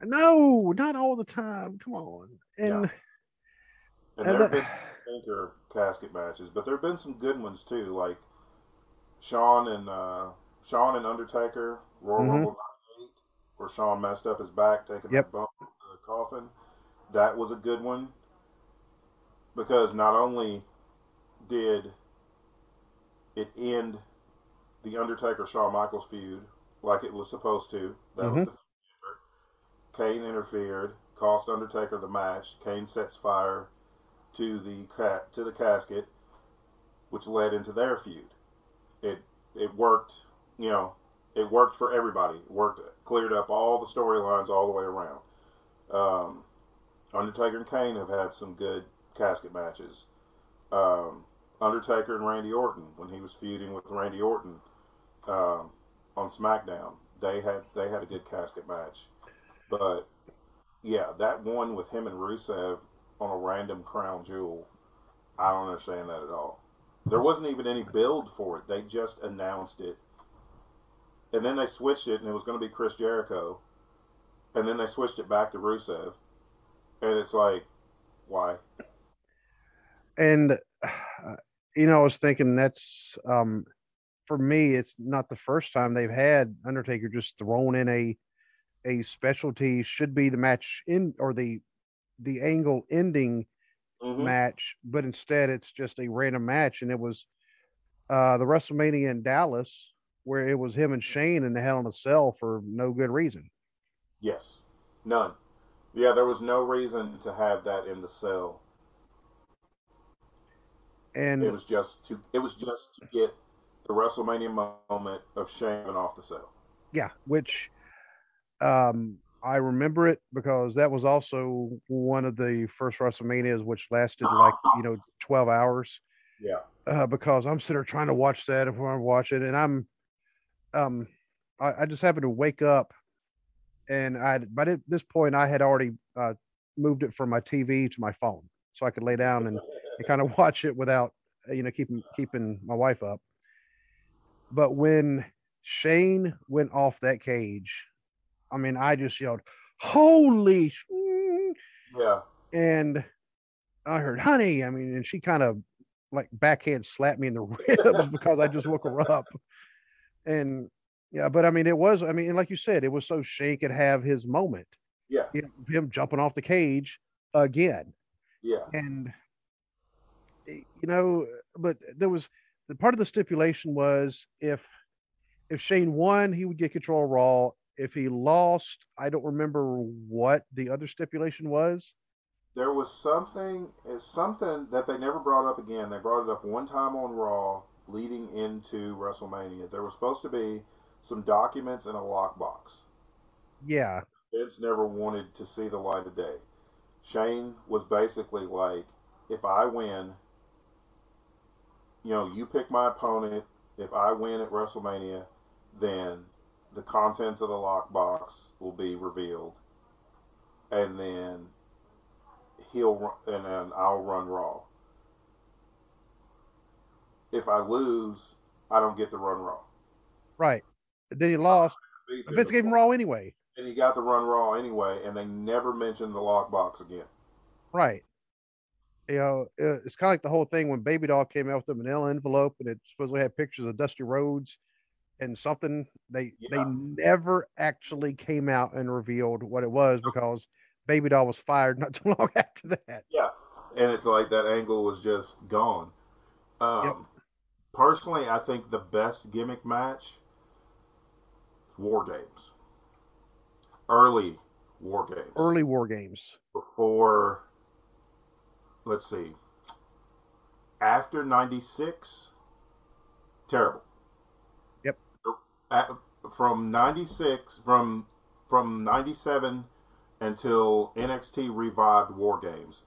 S1: no, not all the time. Come on, and
S2: yeah. and, and there have been anchor casket matches, but there have been some good ones too, like Shawn and uh, Shawn and Undertaker Royal mm-hmm. Rumble '98, where Shawn messed up his back taking yep. the bump the coffin. That was a good one because not only did it end the Undertaker Shawn Michaels feud like it was supposed to, that mm-hmm. was the Kane interfered, cost Undertaker the match. Kane sets fire to the ca- to the casket, which led into their feud. It it worked, you know, it worked for everybody. It worked, cleared up all the storylines all the way around. Um, Undertaker and Kane have had some good casket matches. Um, Undertaker and Randy Orton, when he was feuding with Randy Orton um, on SmackDown, they had they had a good casket match. But yeah, that one with him and Rusev on a random crown jewel, I don't understand that at all. There wasn't even any build for it. They just announced it. And then they switched it, and it was going to be Chris Jericho. And then they switched it back to Rusev. And it's like, why?
S1: And, you know, I was thinking that's, um, for me, it's not the first time they've had Undertaker just thrown in a a specialty should be the match in or the the angle ending mm-hmm. match, but instead it's just a random match, and it was uh, the WrestleMania in Dallas where it was him and Shane in the Hell in a Cell for no good reason.
S2: Yes, none. Yeah, there was no reason to have that in the cell.
S1: And
S2: it was just to it was just to get the WrestleMania moment of Shane off the cell.
S1: Yeah, which um, I remember it because that was also one of the first WrestleManias, which lasted like you know twelve hours.
S2: Yeah.
S1: Uh, because I'm sitting there trying to watch that if I'm watching, and I'm, um, I, I, just happened to wake up, and I by this point I had already uh, moved it from my TV to my phone, so I could lay down and, and kind of watch it without you know keeping keeping my wife up. But when Shane went off that cage I mean, I just yelled, "Holy!"
S2: Yeah.
S1: And I heard, "Honey," I mean, and she kind of like backhand slapped me in the ribs because I just woke her up. And yeah, but I mean, it was. I mean, like you said, it was so Shane could have his moment.
S2: Yeah.
S1: You know, him jumping off the cage again.
S2: Yeah.
S1: And you know, but there was the part of the stipulation was if if Shane won, he would get control of Raw if he lost, I don't remember what the other stipulation was.
S2: There was something, something that they never brought up again. They brought it up one time on Raw leading into WrestleMania. There was supposed to be some documents in a lockbox.
S1: Yeah.
S2: Vince never wanted to see the light of day. Shane was basically like, if I win, you know, you pick my opponent. If I win at WrestleMania, then the contents of the lockbox will be revealed, and then he'll run, and then I'll run Raw. If I lose, I don't get to run Raw.
S1: Right. Then he lost. Vince gave him Raw anyway.
S2: And he got to run Raw anyway, and they never mentioned the lockbox again.
S1: Right. You know, it's kind of like the whole thing when Baby Doll came out with the manila envelope and it supposedly had pictures of Dusty Rhodes and something. They yeah. they never actually came out and revealed what it was because Baby Doll was fired not too long after that.
S2: Yeah, and it's like that angle was just gone. Um, yep. Personally, I think the best gimmick match War Games. Early War Games.
S1: Early War Games.
S2: Before, let's see, after 96, terrible.
S1: Yep.
S2: At, from 96, from from 97 until NXT revived War Games,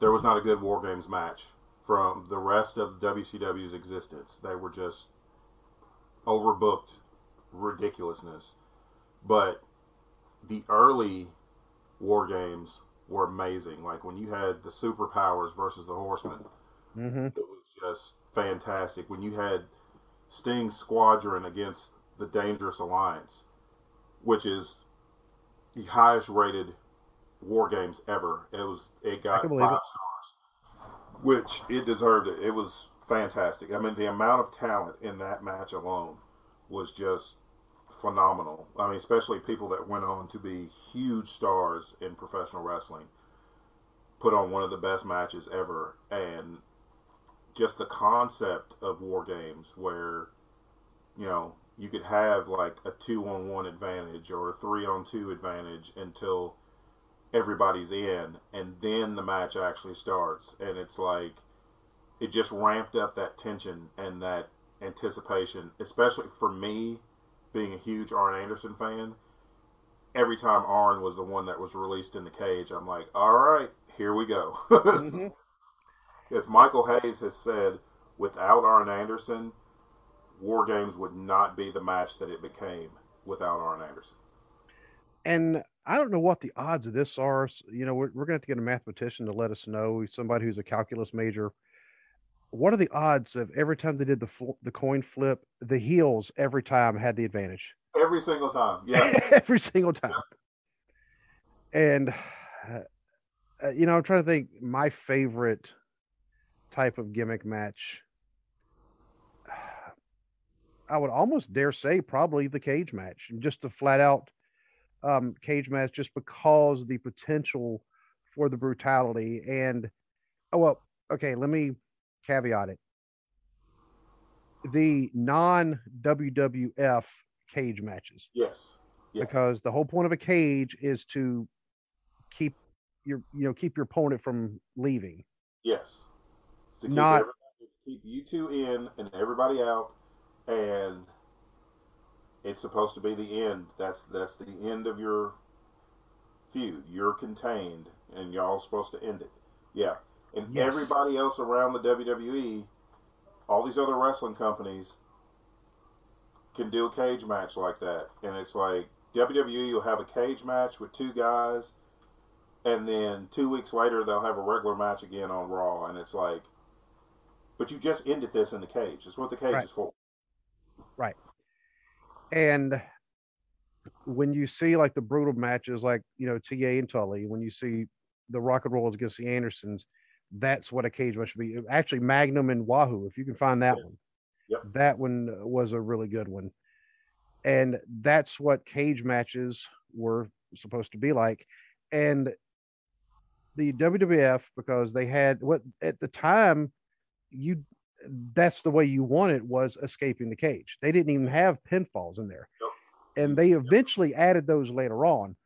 S2: there was not a good War Games match from the rest of WCW's existence. They were just overbooked ridiculousness. But the early war games were amazing. Like when you had the superpowers versus the horsemen,
S1: mm-hmm. it
S2: was just fantastic. When you had Sting's squadron against the Dangerous Alliance, which is the highest rated war games ever. It was it got five it. stars, which it deserved it. It was fantastic. I mean, the amount of talent in that match alone was just phenomenal. I mean, especially people that went on to be huge stars in professional wrestling put on one of the best matches ever. And just the concept of war games where, you know, you could have like a two on one advantage or a three on two advantage until everybody's in and then the match actually starts and it's like it just ramped up that tension and that anticipation especially for me being a huge Arn Anderson fan, every time Arn was the one that was released in the cage, I'm like, all right, here we go. mm-hmm. If Michael Hayes has said, without Arn Anderson, War Games would not be the match that it became without Arn Anderson.
S1: And I don't know what the odds of this are. You know, we're, we're going to have to get a mathematician to let us know, somebody who's a calculus major what are the odds of every time they did the the coin flip, the heels every time had the advantage?
S2: Every single time, yeah.
S1: every single time. Yeah. And uh, you know, I'm trying to think my favorite type of gimmick match. I would almost dare say probably the cage match, just a flat out um, cage match, just because the potential for the brutality and oh well, okay, let me caveat it. The non WWF cage matches.
S2: Yes.
S1: Because the whole point of a cage is to keep your you know keep your opponent from leaving.
S2: Yes. To keep Not keep you two in and everybody out, and it's supposed to be the end. That's that's the end of your feud. You're contained, and y'all supposed to end it. Yeah. And yes. everybody else around the WWE, all these other wrestling companies, can do a cage match like that. And it's like WWE will have a cage match with two guys, and then two weeks later they'll have a regular match again on Raw. And it's like, but you just ended this in the cage. That's what the cage right. is for.
S1: Right. And when you see like the brutal matches, like you know TA and Tully, when you see the Rock and Rolls against the Andersons, that's what a cage match should be. Actually, Magnum and Wahoo, if you can find that
S2: yeah.
S1: one.
S2: Yep.
S1: That one was a really good one. And that's what cage matches were supposed to be like. And the WWF, because they had what at the time, you that's the way you wanted was escaping the cage. They didn't even have pinfalls in there.
S2: Yep.
S1: And they eventually yep. added those later on.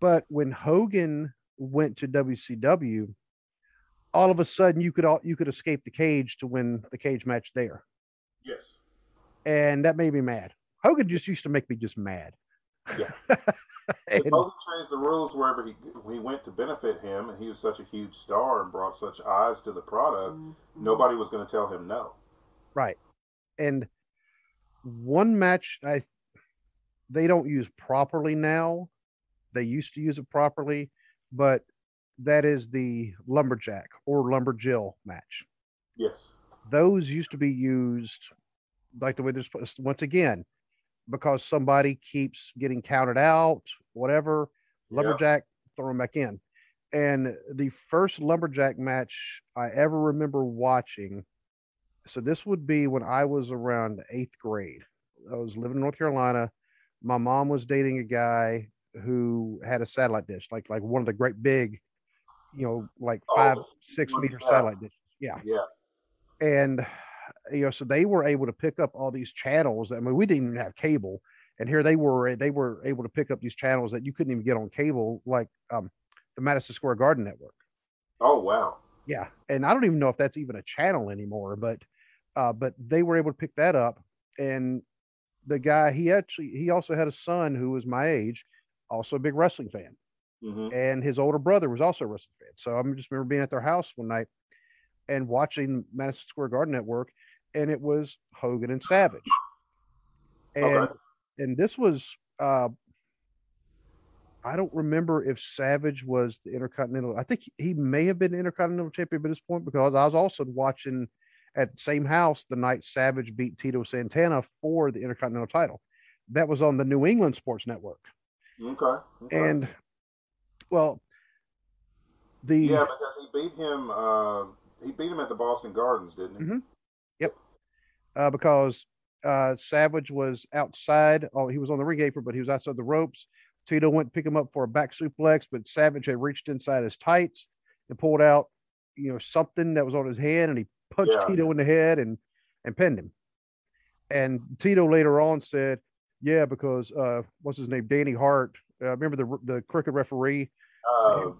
S1: But when Hogan went to WCW, all of a sudden you could all you could escape the cage to win the cage match there.
S2: Yes.
S1: And that made me mad. Hogan just used to make me just mad.
S2: Yeah. and, Hogan changed the rules wherever he he went to benefit him, and he was such a huge star and brought such eyes to the product. Mm-hmm. Nobody was going to tell him no.
S1: Right. And one match I they don't use properly now. They used to use it properly, but that is the lumberjack or lumberjill match.
S2: Yes.
S1: Those used to be used like the way there's once again because somebody keeps getting counted out, whatever. Lumberjack, throw them back in. And the first lumberjack match I ever remember watching. So this would be when I was around eighth grade. I was living in North Carolina. My mom was dating a guy who had a satellite dish, like like one of the great big, you know, like five, oh, six meter yeah. satellite dishes. Yeah.
S2: Yeah.
S1: And you know, so they were able to pick up all these channels. I mean, we didn't even have cable, and here they were they were able to pick up these channels that you couldn't even get on cable, like um, the Madison Square Garden Network.
S2: Oh wow!
S1: Yeah, and I don't even know if that's even a channel anymore, but uh, but they were able to pick that up, and the guy he actually he also had a son who was my age, also a big wrestling fan, mm-hmm. and his older brother was also a wrestling fan. So I just remember being at their house one night and watching Madison Square Garden Network, and it was Hogan and Savage, and okay. and this was uh, I don't remember if Savage was the Intercontinental. I think he may have been the Intercontinental Champion at this point because I was also watching at the same house the night Savage beat Tito Santana for the Intercontinental title. That was on the New England Sports Network.
S2: Okay. okay.
S1: And well, the
S2: yeah, because he beat him. Uh, he beat him at the Boston Gardens, didn't he?
S1: Mm-hmm. Yep. Uh, because uh, Savage was outside. Oh, he was on the ring apron, but he was outside the ropes. Tito went to pick him up for a back suplex, but Savage had reached inside his tights and pulled out, you know, something that was on his head, and he punched yeah. Tito in the head and and pinned him. And Tito later on said, "Yeah, because uh, what's his name, Danny Hart? Uh, remember the the crooked referee?
S2: Uh,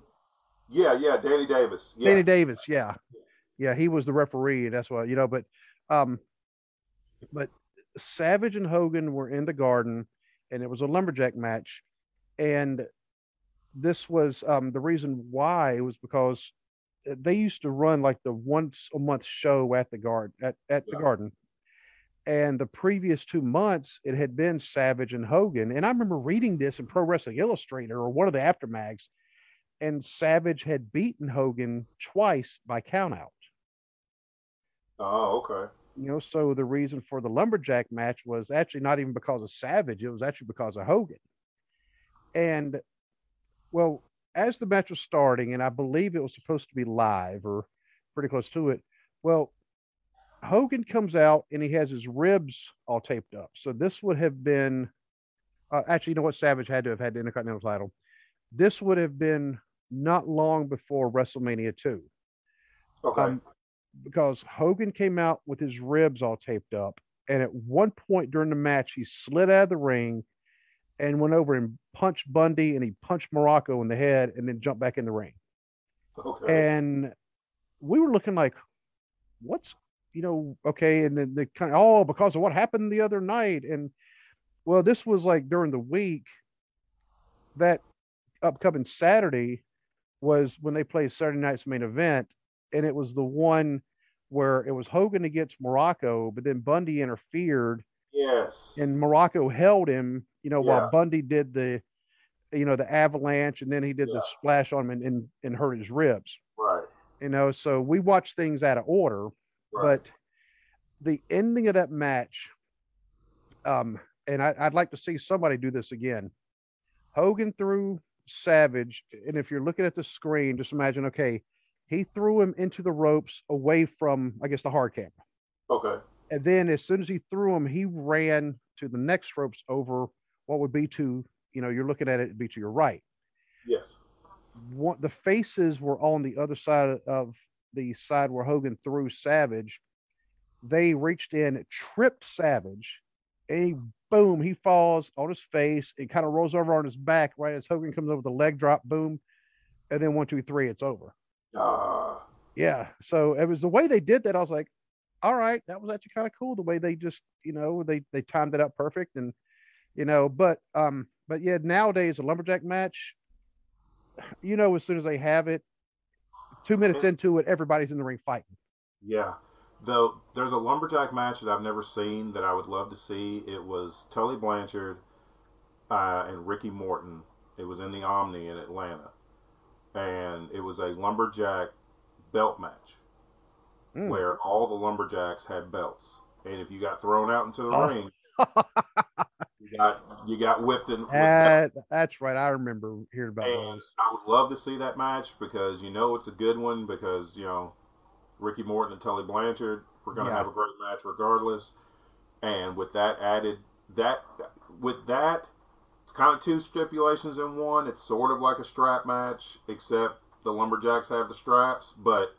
S2: yeah, yeah, Danny Davis. Yeah.
S1: Danny Davis. Yeah, yeah, he was the referee, and that's why you know. But um, but Savage and Hogan were in the Garden, and it was a lumberjack match, and this was um the reason why was because they used to run like the once a month show at the garden at, at yeah. the garden and the previous two months it had been savage and hogan and i remember reading this in pro wrestling illustrated or one of the Apter mags and savage had beaten hogan twice by countout
S2: Oh, okay.
S1: You know, so the reason for the lumberjack match was actually not even because of Savage, it was actually because of Hogan. And well, as the match was starting, and I believe it was supposed to be live or pretty close to it, well, Hogan comes out and he has his ribs all taped up. So this would have been uh, actually, you know what? Savage had to have had the Intercontinental title. This would have been not long before WrestleMania 2.
S2: Okay. Um,
S1: because Hogan came out with his ribs all taped up. And at one point during the match, he slid out of the ring and went over and punched Bundy and he punched Muraco in the head and then jumped back in the ring.
S2: Okay.
S1: And we were looking like, what's, you know, okay. And then they kind of, oh, because of what happened the other night. And well, this was like during the week that upcoming Saturday was when they played Saturday night's main event and it was the one where it was Hogan against Muraco, but then Bundy interfered.
S2: Yes.
S1: And Muraco held him, you know, yeah. while Bundy did the, you know, the avalanche, and then he did yeah. the splash on him and, and, and hurt his ribs.
S2: Right.
S1: You know, so we watched things out of order, right. but the ending of that match, um, and I, I'd like to see somebody do this again. Hogan threw Savage, and if you're looking at the screen, just imagine, okay, he threw him into the ropes away from, I guess, the hard cam.
S2: Okay.
S1: And then as soon as he threw him, he ran to the next ropes over what would be to, you know, you're looking at it, be to your right.
S2: Yes.
S1: What the faces were on the other side of the side where Hogan threw Savage. They reached in, tripped Savage, and he, boom, he falls on his face and kind of rolls over on his back right as Hogan comes over the leg drop, boom, and then one, two, three, it's over.
S2: Uh,
S1: yeah. So it was the way they did that. I was like, all right, that was actually kind of cool. The way they just, you know, they they timed it up perfect, and you know, but um, but yeah, nowadays a lumberjack match, you know, as soon as they have it, two minutes into it, everybody's in the ring fighting.
S2: Yeah. Though there's a lumberjack match that I've never seen that I would love to see. It was Tully Blanchard uh, and Ricky Morton. It was in the Omni in Atlanta and it was a lumberjack belt match mm. where all the lumberjacks had belts, and if you got thrown out into the oh. ring, you got you got whipped in.
S1: That, that's right. I remember hearing about and those.
S2: I would love to see that match because you know it's a good one because you know Ricky Morton and Tully Blanchard. We're going to yeah. have a great match regardless. And with that added, that with that, it's kind of two stipulations in one. It's sort of like a strap match, except the lumberjacks have the straps, but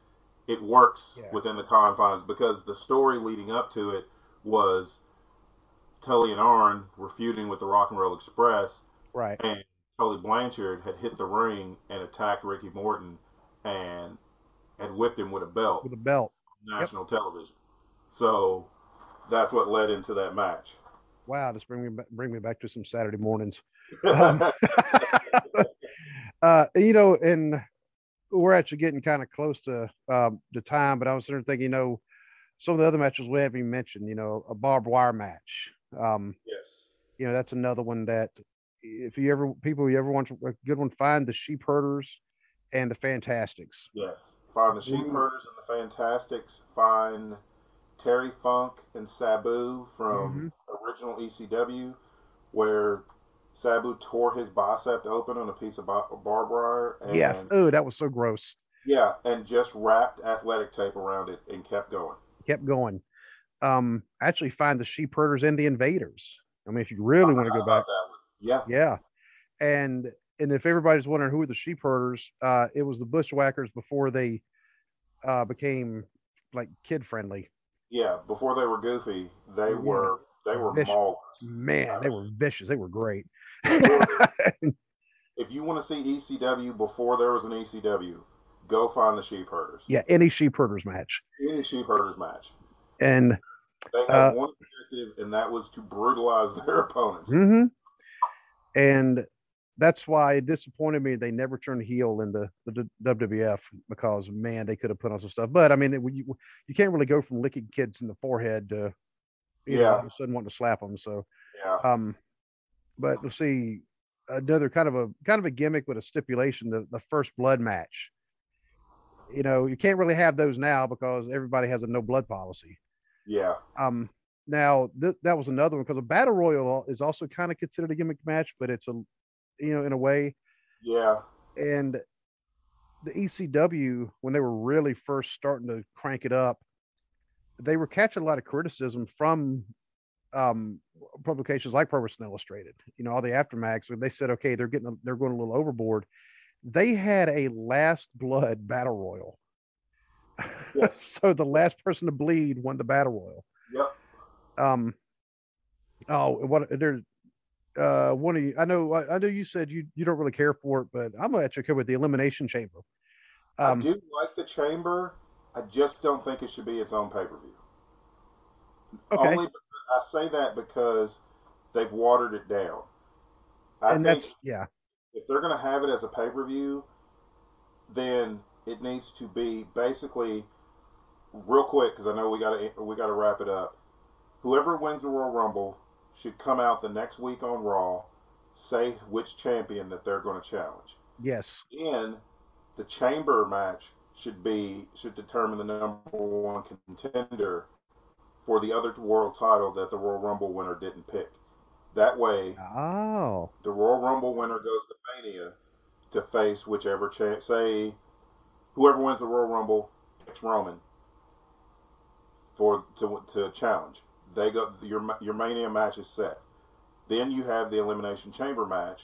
S2: it works yeah. within the confines because the story leading up to it was Tully and Arn were feuding with the Rock and Roll Express,
S1: right?
S2: And Tully Blanchard had hit the ring and attacked Ricky Morton and had whipped him with a belt.
S1: With a belt.
S2: National yep. television. So that's what led into that match.
S1: Wow, just bring me back, bring me back to some Saturday mornings. Um, uh, you know, and we're actually getting kind of close to um, the time, but I was sort of thinking, you know, some of the other matches we haven't mentioned, you know, a barbed wire match. Um,
S2: yes.
S1: You know, that's another one that if you ever, people, you ever want a good one, find the sheep herders and the fantastics.
S2: Yes. Find the sheep herders and the fantastics. Find Terry Funk and Sabu from mm-hmm. original ECW, where Sabu tore his bicep open on a piece of barbed wire.
S1: And, yes. Oh, that was so gross.
S2: Yeah, and just wrapped athletic tape around it and kept going.
S1: Kept going. Um, actually, find the sheep herders and the invaders. I mean, if you really want to go back,
S2: yeah,
S1: yeah, and and if everybody's wondering who were the sheep herders, uh, it was the bushwhackers before they uh, became like kid friendly.
S2: Yeah, before they were goofy, they yeah. were they were maulers.
S1: Man, they were vicious. They were great.
S2: if you want to see ECW before there was an ECW, go find the sheep herders.
S1: Yeah, any sheep herders match.
S2: Any sheep herders match.
S1: And
S2: they had uh, one objective, and that was to brutalize their opponents.
S1: Mm-hmm. And that's why it disappointed me they never turned heel in the, the WWF because man they could have put on some stuff. But I mean it, you you can't really go from licking kids in the forehead to you yeah know, all of a sudden wanting to slap them. So
S2: yeah.
S1: Um, but let's see another kind of a kind of a gimmick with a stipulation the the first blood match. You know you can't really have those now because everybody has a no blood policy.
S2: Yeah.
S1: Um. Now th- that was another one because a battle royal is also kind of considered a gimmick match, but it's a you know, in a way.
S2: Yeah.
S1: And the ECW, when they were really first starting to crank it up, they were catching a lot of criticism from um, publications like Pro Wrestling Illustrated. You know, all the Apter mags. aftermaths. They said, okay, they're getting, they're going a little overboard. They had a last blood battle royal. Yes. so the last person to bleed won the battle royal.
S2: Yep.
S1: Um. Oh, what there's uh one of you i know i know you said you you don't really care for it but i'm actually okay with the elimination chamber.
S2: Um, i do like the chamber. I just don't think it should be its own pay-per-view.
S1: Okay.
S2: Only i say that because they've watered it down.
S1: I and that's yeah.
S2: if they're going to have it as a pay-per-view then it needs to be basically real quick because i know we got to we got to wrap it up. Whoever wins the royal rumble should come out the next week on Raw, say which champion that they're going to challenge.
S1: Yes.
S2: And the chamber match should be should determine the number one contender for the other world title that the Royal Rumble winner didn't pick. That way,
S1: oh,
S2: the Royal Rumble winner goes to Mania to face whichever champ. Say, whoever wins the Royal Rumble picks Roman for to to challenge. They go your your mania match is set. Then you have the elimination chamber match,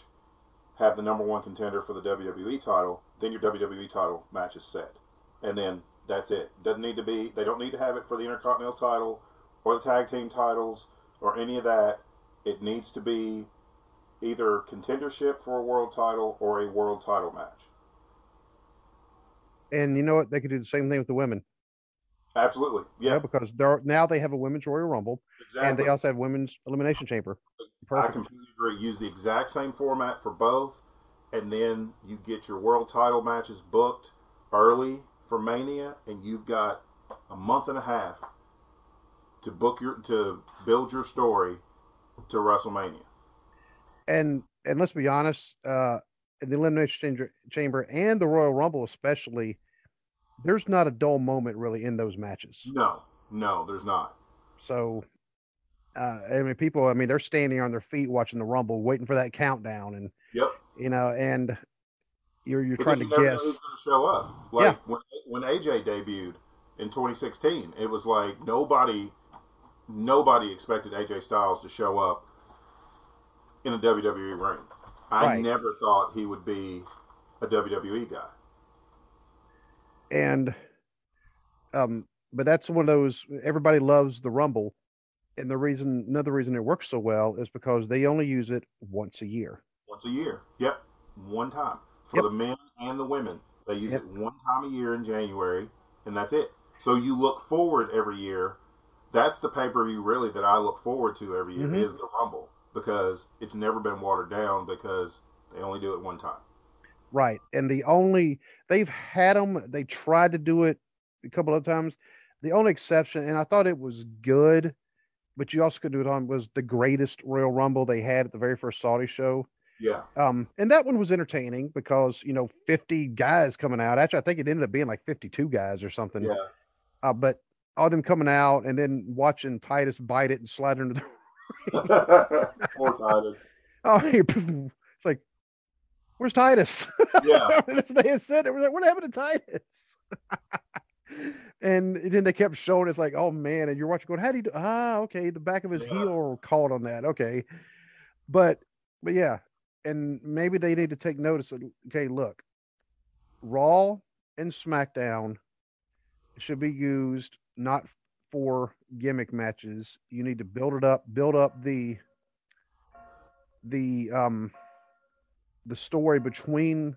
S2: have the number one contender for the WWE title. Then your WWE title match is set, and then that's it. Doesn't need to be. They don't need to have it for the Intercontinental title or the tag team titles or any of that. It needs to be either contendership for a world title or a world title match.
S1: And you know what? They could do the same thing with the women.
S2: Absolutely, yeah.
S1: because they're now they have a women's Royal Rumble, exactly. and they also have women's Elimination Chamber.
S2: Perfect. I completely agree. Use the exact same format for both, and then you get your world title matches booked early for Mania, and you've got a month and a half to book your to build your story to WrestleMania.
S1: And and let's be honest, uh, the elimination chamber, chamber and the Royal Rumble especially, there's not a dull moment really in those matches.
S2: No, no, there's not.
S1: So, uh, I mean, people, I mean, they're standing on their feet watching the Rumble, waiting for that countdown, and
S2: Yep.
S1: you know, and you're you're
S2: Because
S1: trying to
S2: you never
S1: guess.
S2: who's going to show up. Like when when AJ debuted in 2016, it was like nobody nobody expected AJ Styles to show up in a WWE ring. I
S1: Right.
S2: never thought he would be a WWE guy.
S1: And um but that's one of those everybody loves the rumble and the reason another reason it works so well is because they only use it once a year
S2: Once a year. Yep. One time. For
S1: Yep.
S2: the men and the women. They use
S1: Yep.
S2: it one time a year in January, and that's it. So you look forward every year. That's the pay per view, really, that I look forward to every year
S1: Mhm.
S2: is the Rumble because it's never been watered down because they only do it one time.
S1: Right and the only they've had them they tried to do it a couple of times the only exception and i thought it was good but you also could do it on was the greatest royal rumble they had at the very first saudi show
S2: Yeah.
S1: um and that one was entertaining because you know 50 guys coming out actually i think it ended up being like 52 guys or something
S2: Yeah.
S1: uh, but all them coming out and then watching Titus bite it and slide into the
S2: Poor Titus.
S1: oh like where's Titus?
S2: Yeah.
S1: they had said it was like what happened to Titus? and then they kept showing it's like oh man and you're watching going how do you do ah okay the back of his
S2: Yeah.
S1: heel caught on that okay but but yeah and maybe they need to take notice of okay look Raw and SmackDown should be used not for gimmick matches. You need to build it up, build up the the um the story between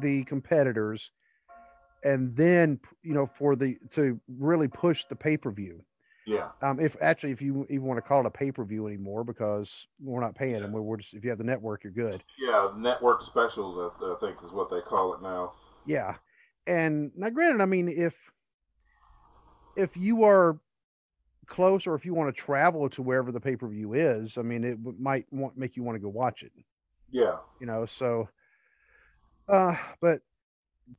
S1: the competitors and then you know for the to really push the pay-per-view
S2: Yeah.
S1: um if actually if you even want to call it a pay-per-view anymore because we're not paying them we're just if you have the network you're good
S2: Yeah. Network specials, I, I think, is what they call it now.
S1: Yeah. And now granted, I mean, if if you are close or if you want to travel to wherever the pay-per-view is, I mean, it might want, make you want to go watch it,
S2: Yeah.
S1: you know, so uh but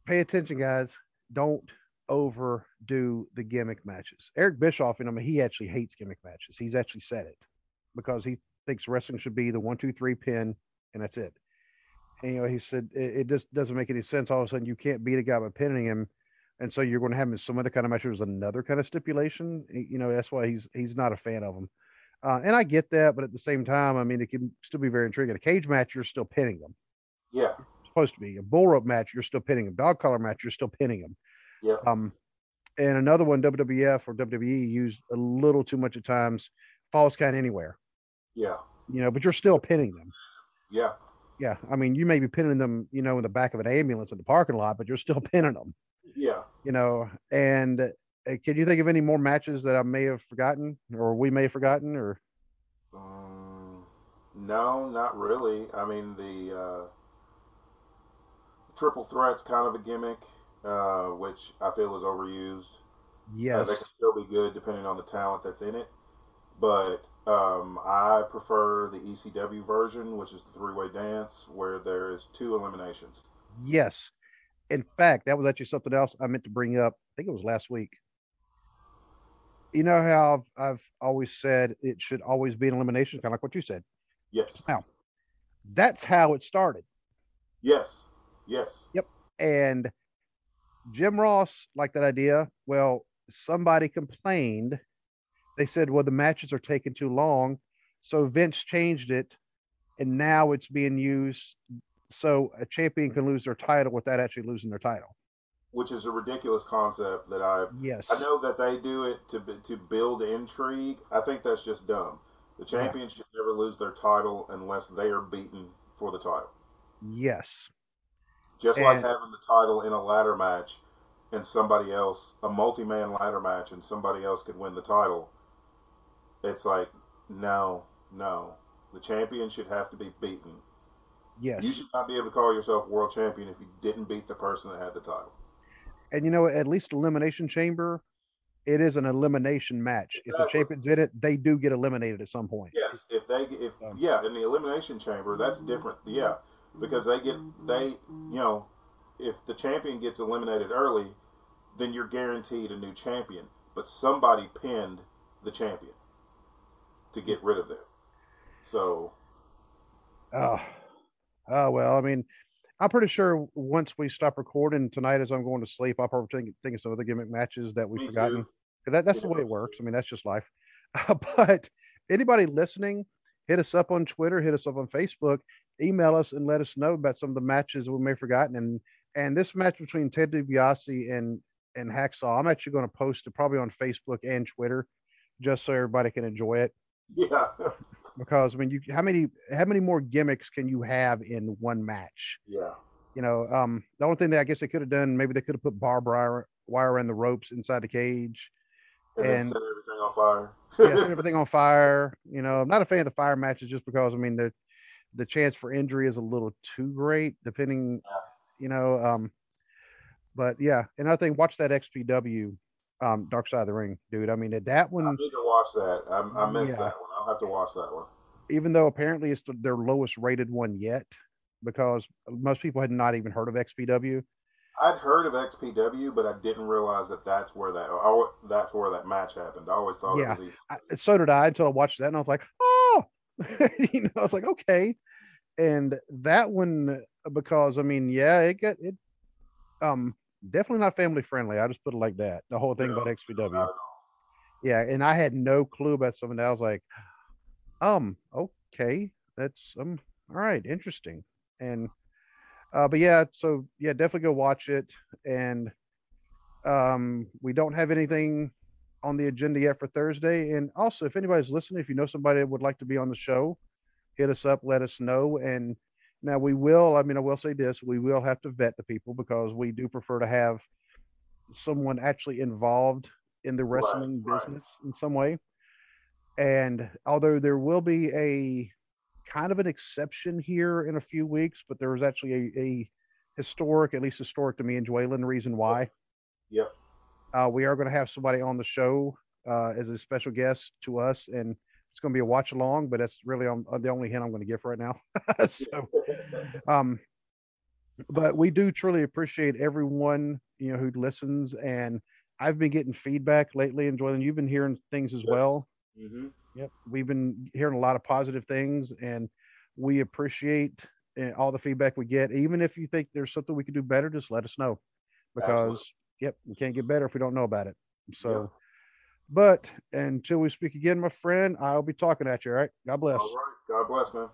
S1: pay attention guys, don't overdo the gimmick matches. Eric Bischoff, and I mean, he actually hates gimmick matches. He's actually said it because he thinks wrestling should be the one, two, three pin, and that's it. And, you know, he said it, it just doesn't make any sense. All of a sudden, you can't beat a guy by pinning him, and so you're going to have him in some other kind of match. There's another kind of stipulation. You know, that's why he's he's not a fan of them. Uh, and I get that, but at the same time, I mean, it can still be very intriguing. A cage match, you're still pinning them.
S2: Yeah.
S1: supposed to be a bull rope match. You're still pinning them. Dog collar match. You're still pinning them.
S2: Yeah.
S1: Um, and another one, WWF or WWE used a little too much at times. Falls count anywhere,
S2: Yeah.
S1: you know, but you're still pinning them.
S2: Yeah.
S1: Yeah, I mean, you may be pinning them, you know, in the back of an ambulance in the parking lot, but you're still pinning them,
S2: Yeah.
S1: you know. And can you think of any more matches that I may have forgotten, or we may have forgotten, or
S2: Um, no, not really. I mean, the uh, triple threat's kind of a gimmick, uh, which I feel is overused. Uh,
S1: yes,
S2: they can still be good depending on the talent that's in it. But um, I prefer the ECW version, which is the three way dance, where there is two eliminations.
S1: yes. In fact, that was actually something else I meant to bring up. I think it was last week. You know how I've, I've always said it should always be an elimination, kind of like what you said.
S2: Yes.
S1: Now, that's how it started.
S2: Yes. Yes. Yep.
S1: And Jim Ross liked that idea. Well, somebody complained. They said, well, the matches are taking too long. So Vince changed it, and now it's being used so a champion can lose their title without actually losing their title.
S2: Which is a ridiculous concept that I
S1: Yes.
S2: I know that they do it to to build intrigue. I think that's just dumb. The
S1: Yeah.
S2: champion should never lose their title unless they are beaten for the title.
S1: Yes.
S2: Just like having the title in a ladder match and somebody else, a multi-man ladder match, and somebody else could win the title. It's like, no, no. The champion should have to be beaten.
S1: Yes.
S2: You should not be able to call yourself world champion if you didn't beat the person that had the title.
S1: And you know, at least Elimination Chamber, it is an elimination match. If the
S2: Exactly.
S1: champion's in it, they do get eliminated at some point.
S2: Yes, if they if
S1: Um,
S2: yeah, in the elimination chamber, that's different. Yeah, because they get they you know if the champion gets eliminated early, then you're guaranteed a new champion. But somebody pinned the champion to get rid of them. So.
S1: Oh, oh well. I mean, I'm pretty sure once we stop recording tonight, as I'm going to sleep, I'll probably think, think of some other gimmick matches that we've
S2: Me
S1: forgotten. That, that's
S2: Yeah.
S1: the way it works. I mean, that's just life. but anybody listening, hit us up on Twitter, hit us up on Facebook, email us, and let us know about some of the matches we may have forgotten. And and this match between Ted DiBiase and and Hacksaw, I'm actually going to post it probably on Facebook and Twitter, just so everybody can enjoy it.
S2: Yeah.
S1: Because I mean, you how many how many more gimmicks can you have in one match?
S2: yeah.
S1: You know, um, the only thing that I guess they could have done, maybe they could have put barbed wire, wire around the ropes inside the cage.
S2: And,
S1: And-
S2: set everything on fire.
S1: yeah, set everything on fire. You know, I'm not a fan of the fire matches just because I mean the the chance for injury is a little too great, depending. You know, um, but yeah, another thing, watch that XPW um, Dark Side of the Ring, dude. I mean that
S2: I
S1: one,
S2: need to watch that. I, I missed
S1: Yeah.
S2: that one. I'll have to watch that one.
S1: even though apparently it's the, their lowest rated one yet, because most people had not even heard of XPW.
S2: I'd heard of XPW, but I didn't realize that that's where that I, that's where that match happened. I always thought
S1: Yeah.
S2: it was
S1: I, so did I until I watched that, and I was like, oh, you know, I was like, okay. And that one, because I mean, yeah, it got it, um, definitely not family friendly. I just put it like that. The whole thing about XPW, yeah. And I had no clue about something. that. I was like, um, okay, that's um, all right, interesting. And, uh, but yeah, so yeah, definitely go watch it. And, um, we don't have anything on the agenda yet for Thursday. And also, if anybody's listening, if you know somebody that would like to be on the show, hit us up, let us know. And now we will, I mean, I will say this we will have to vet the people because we do prefer to have someone actually involved in the wrestling
S2: right.
S1: business in some way. And although there will be a kind of an exception here in a few weeks, but there was actually a, a historic, at least historic to me and Joellen, reason why.
S2: Yep.
S1: Uh, we are going to have somebody on the show uh, as a special guest to us, and it's going to be a watch along. But that's really on, uh, the only hint I'm going to give right now. so, um, but we do truly appreciate everyone you know who listens, and I've been getting feedback lately, and Joylan, you've been hearing things as
S2: Yes.
S1: well.
S2: Hmm
S1: Yep, we've been hearing a lot of positive things, and we appreciate uh, all the feedback we get. Even if you think there's something we could do better, just let us know, because
S2: Absolutely.
S1: yep, we can't get better if we don't know about it. So,
S2: Yeah.
S1: but until we speak again, my friend, I'll be talking at you. All right, God bless.
S2: All right. God bless, man.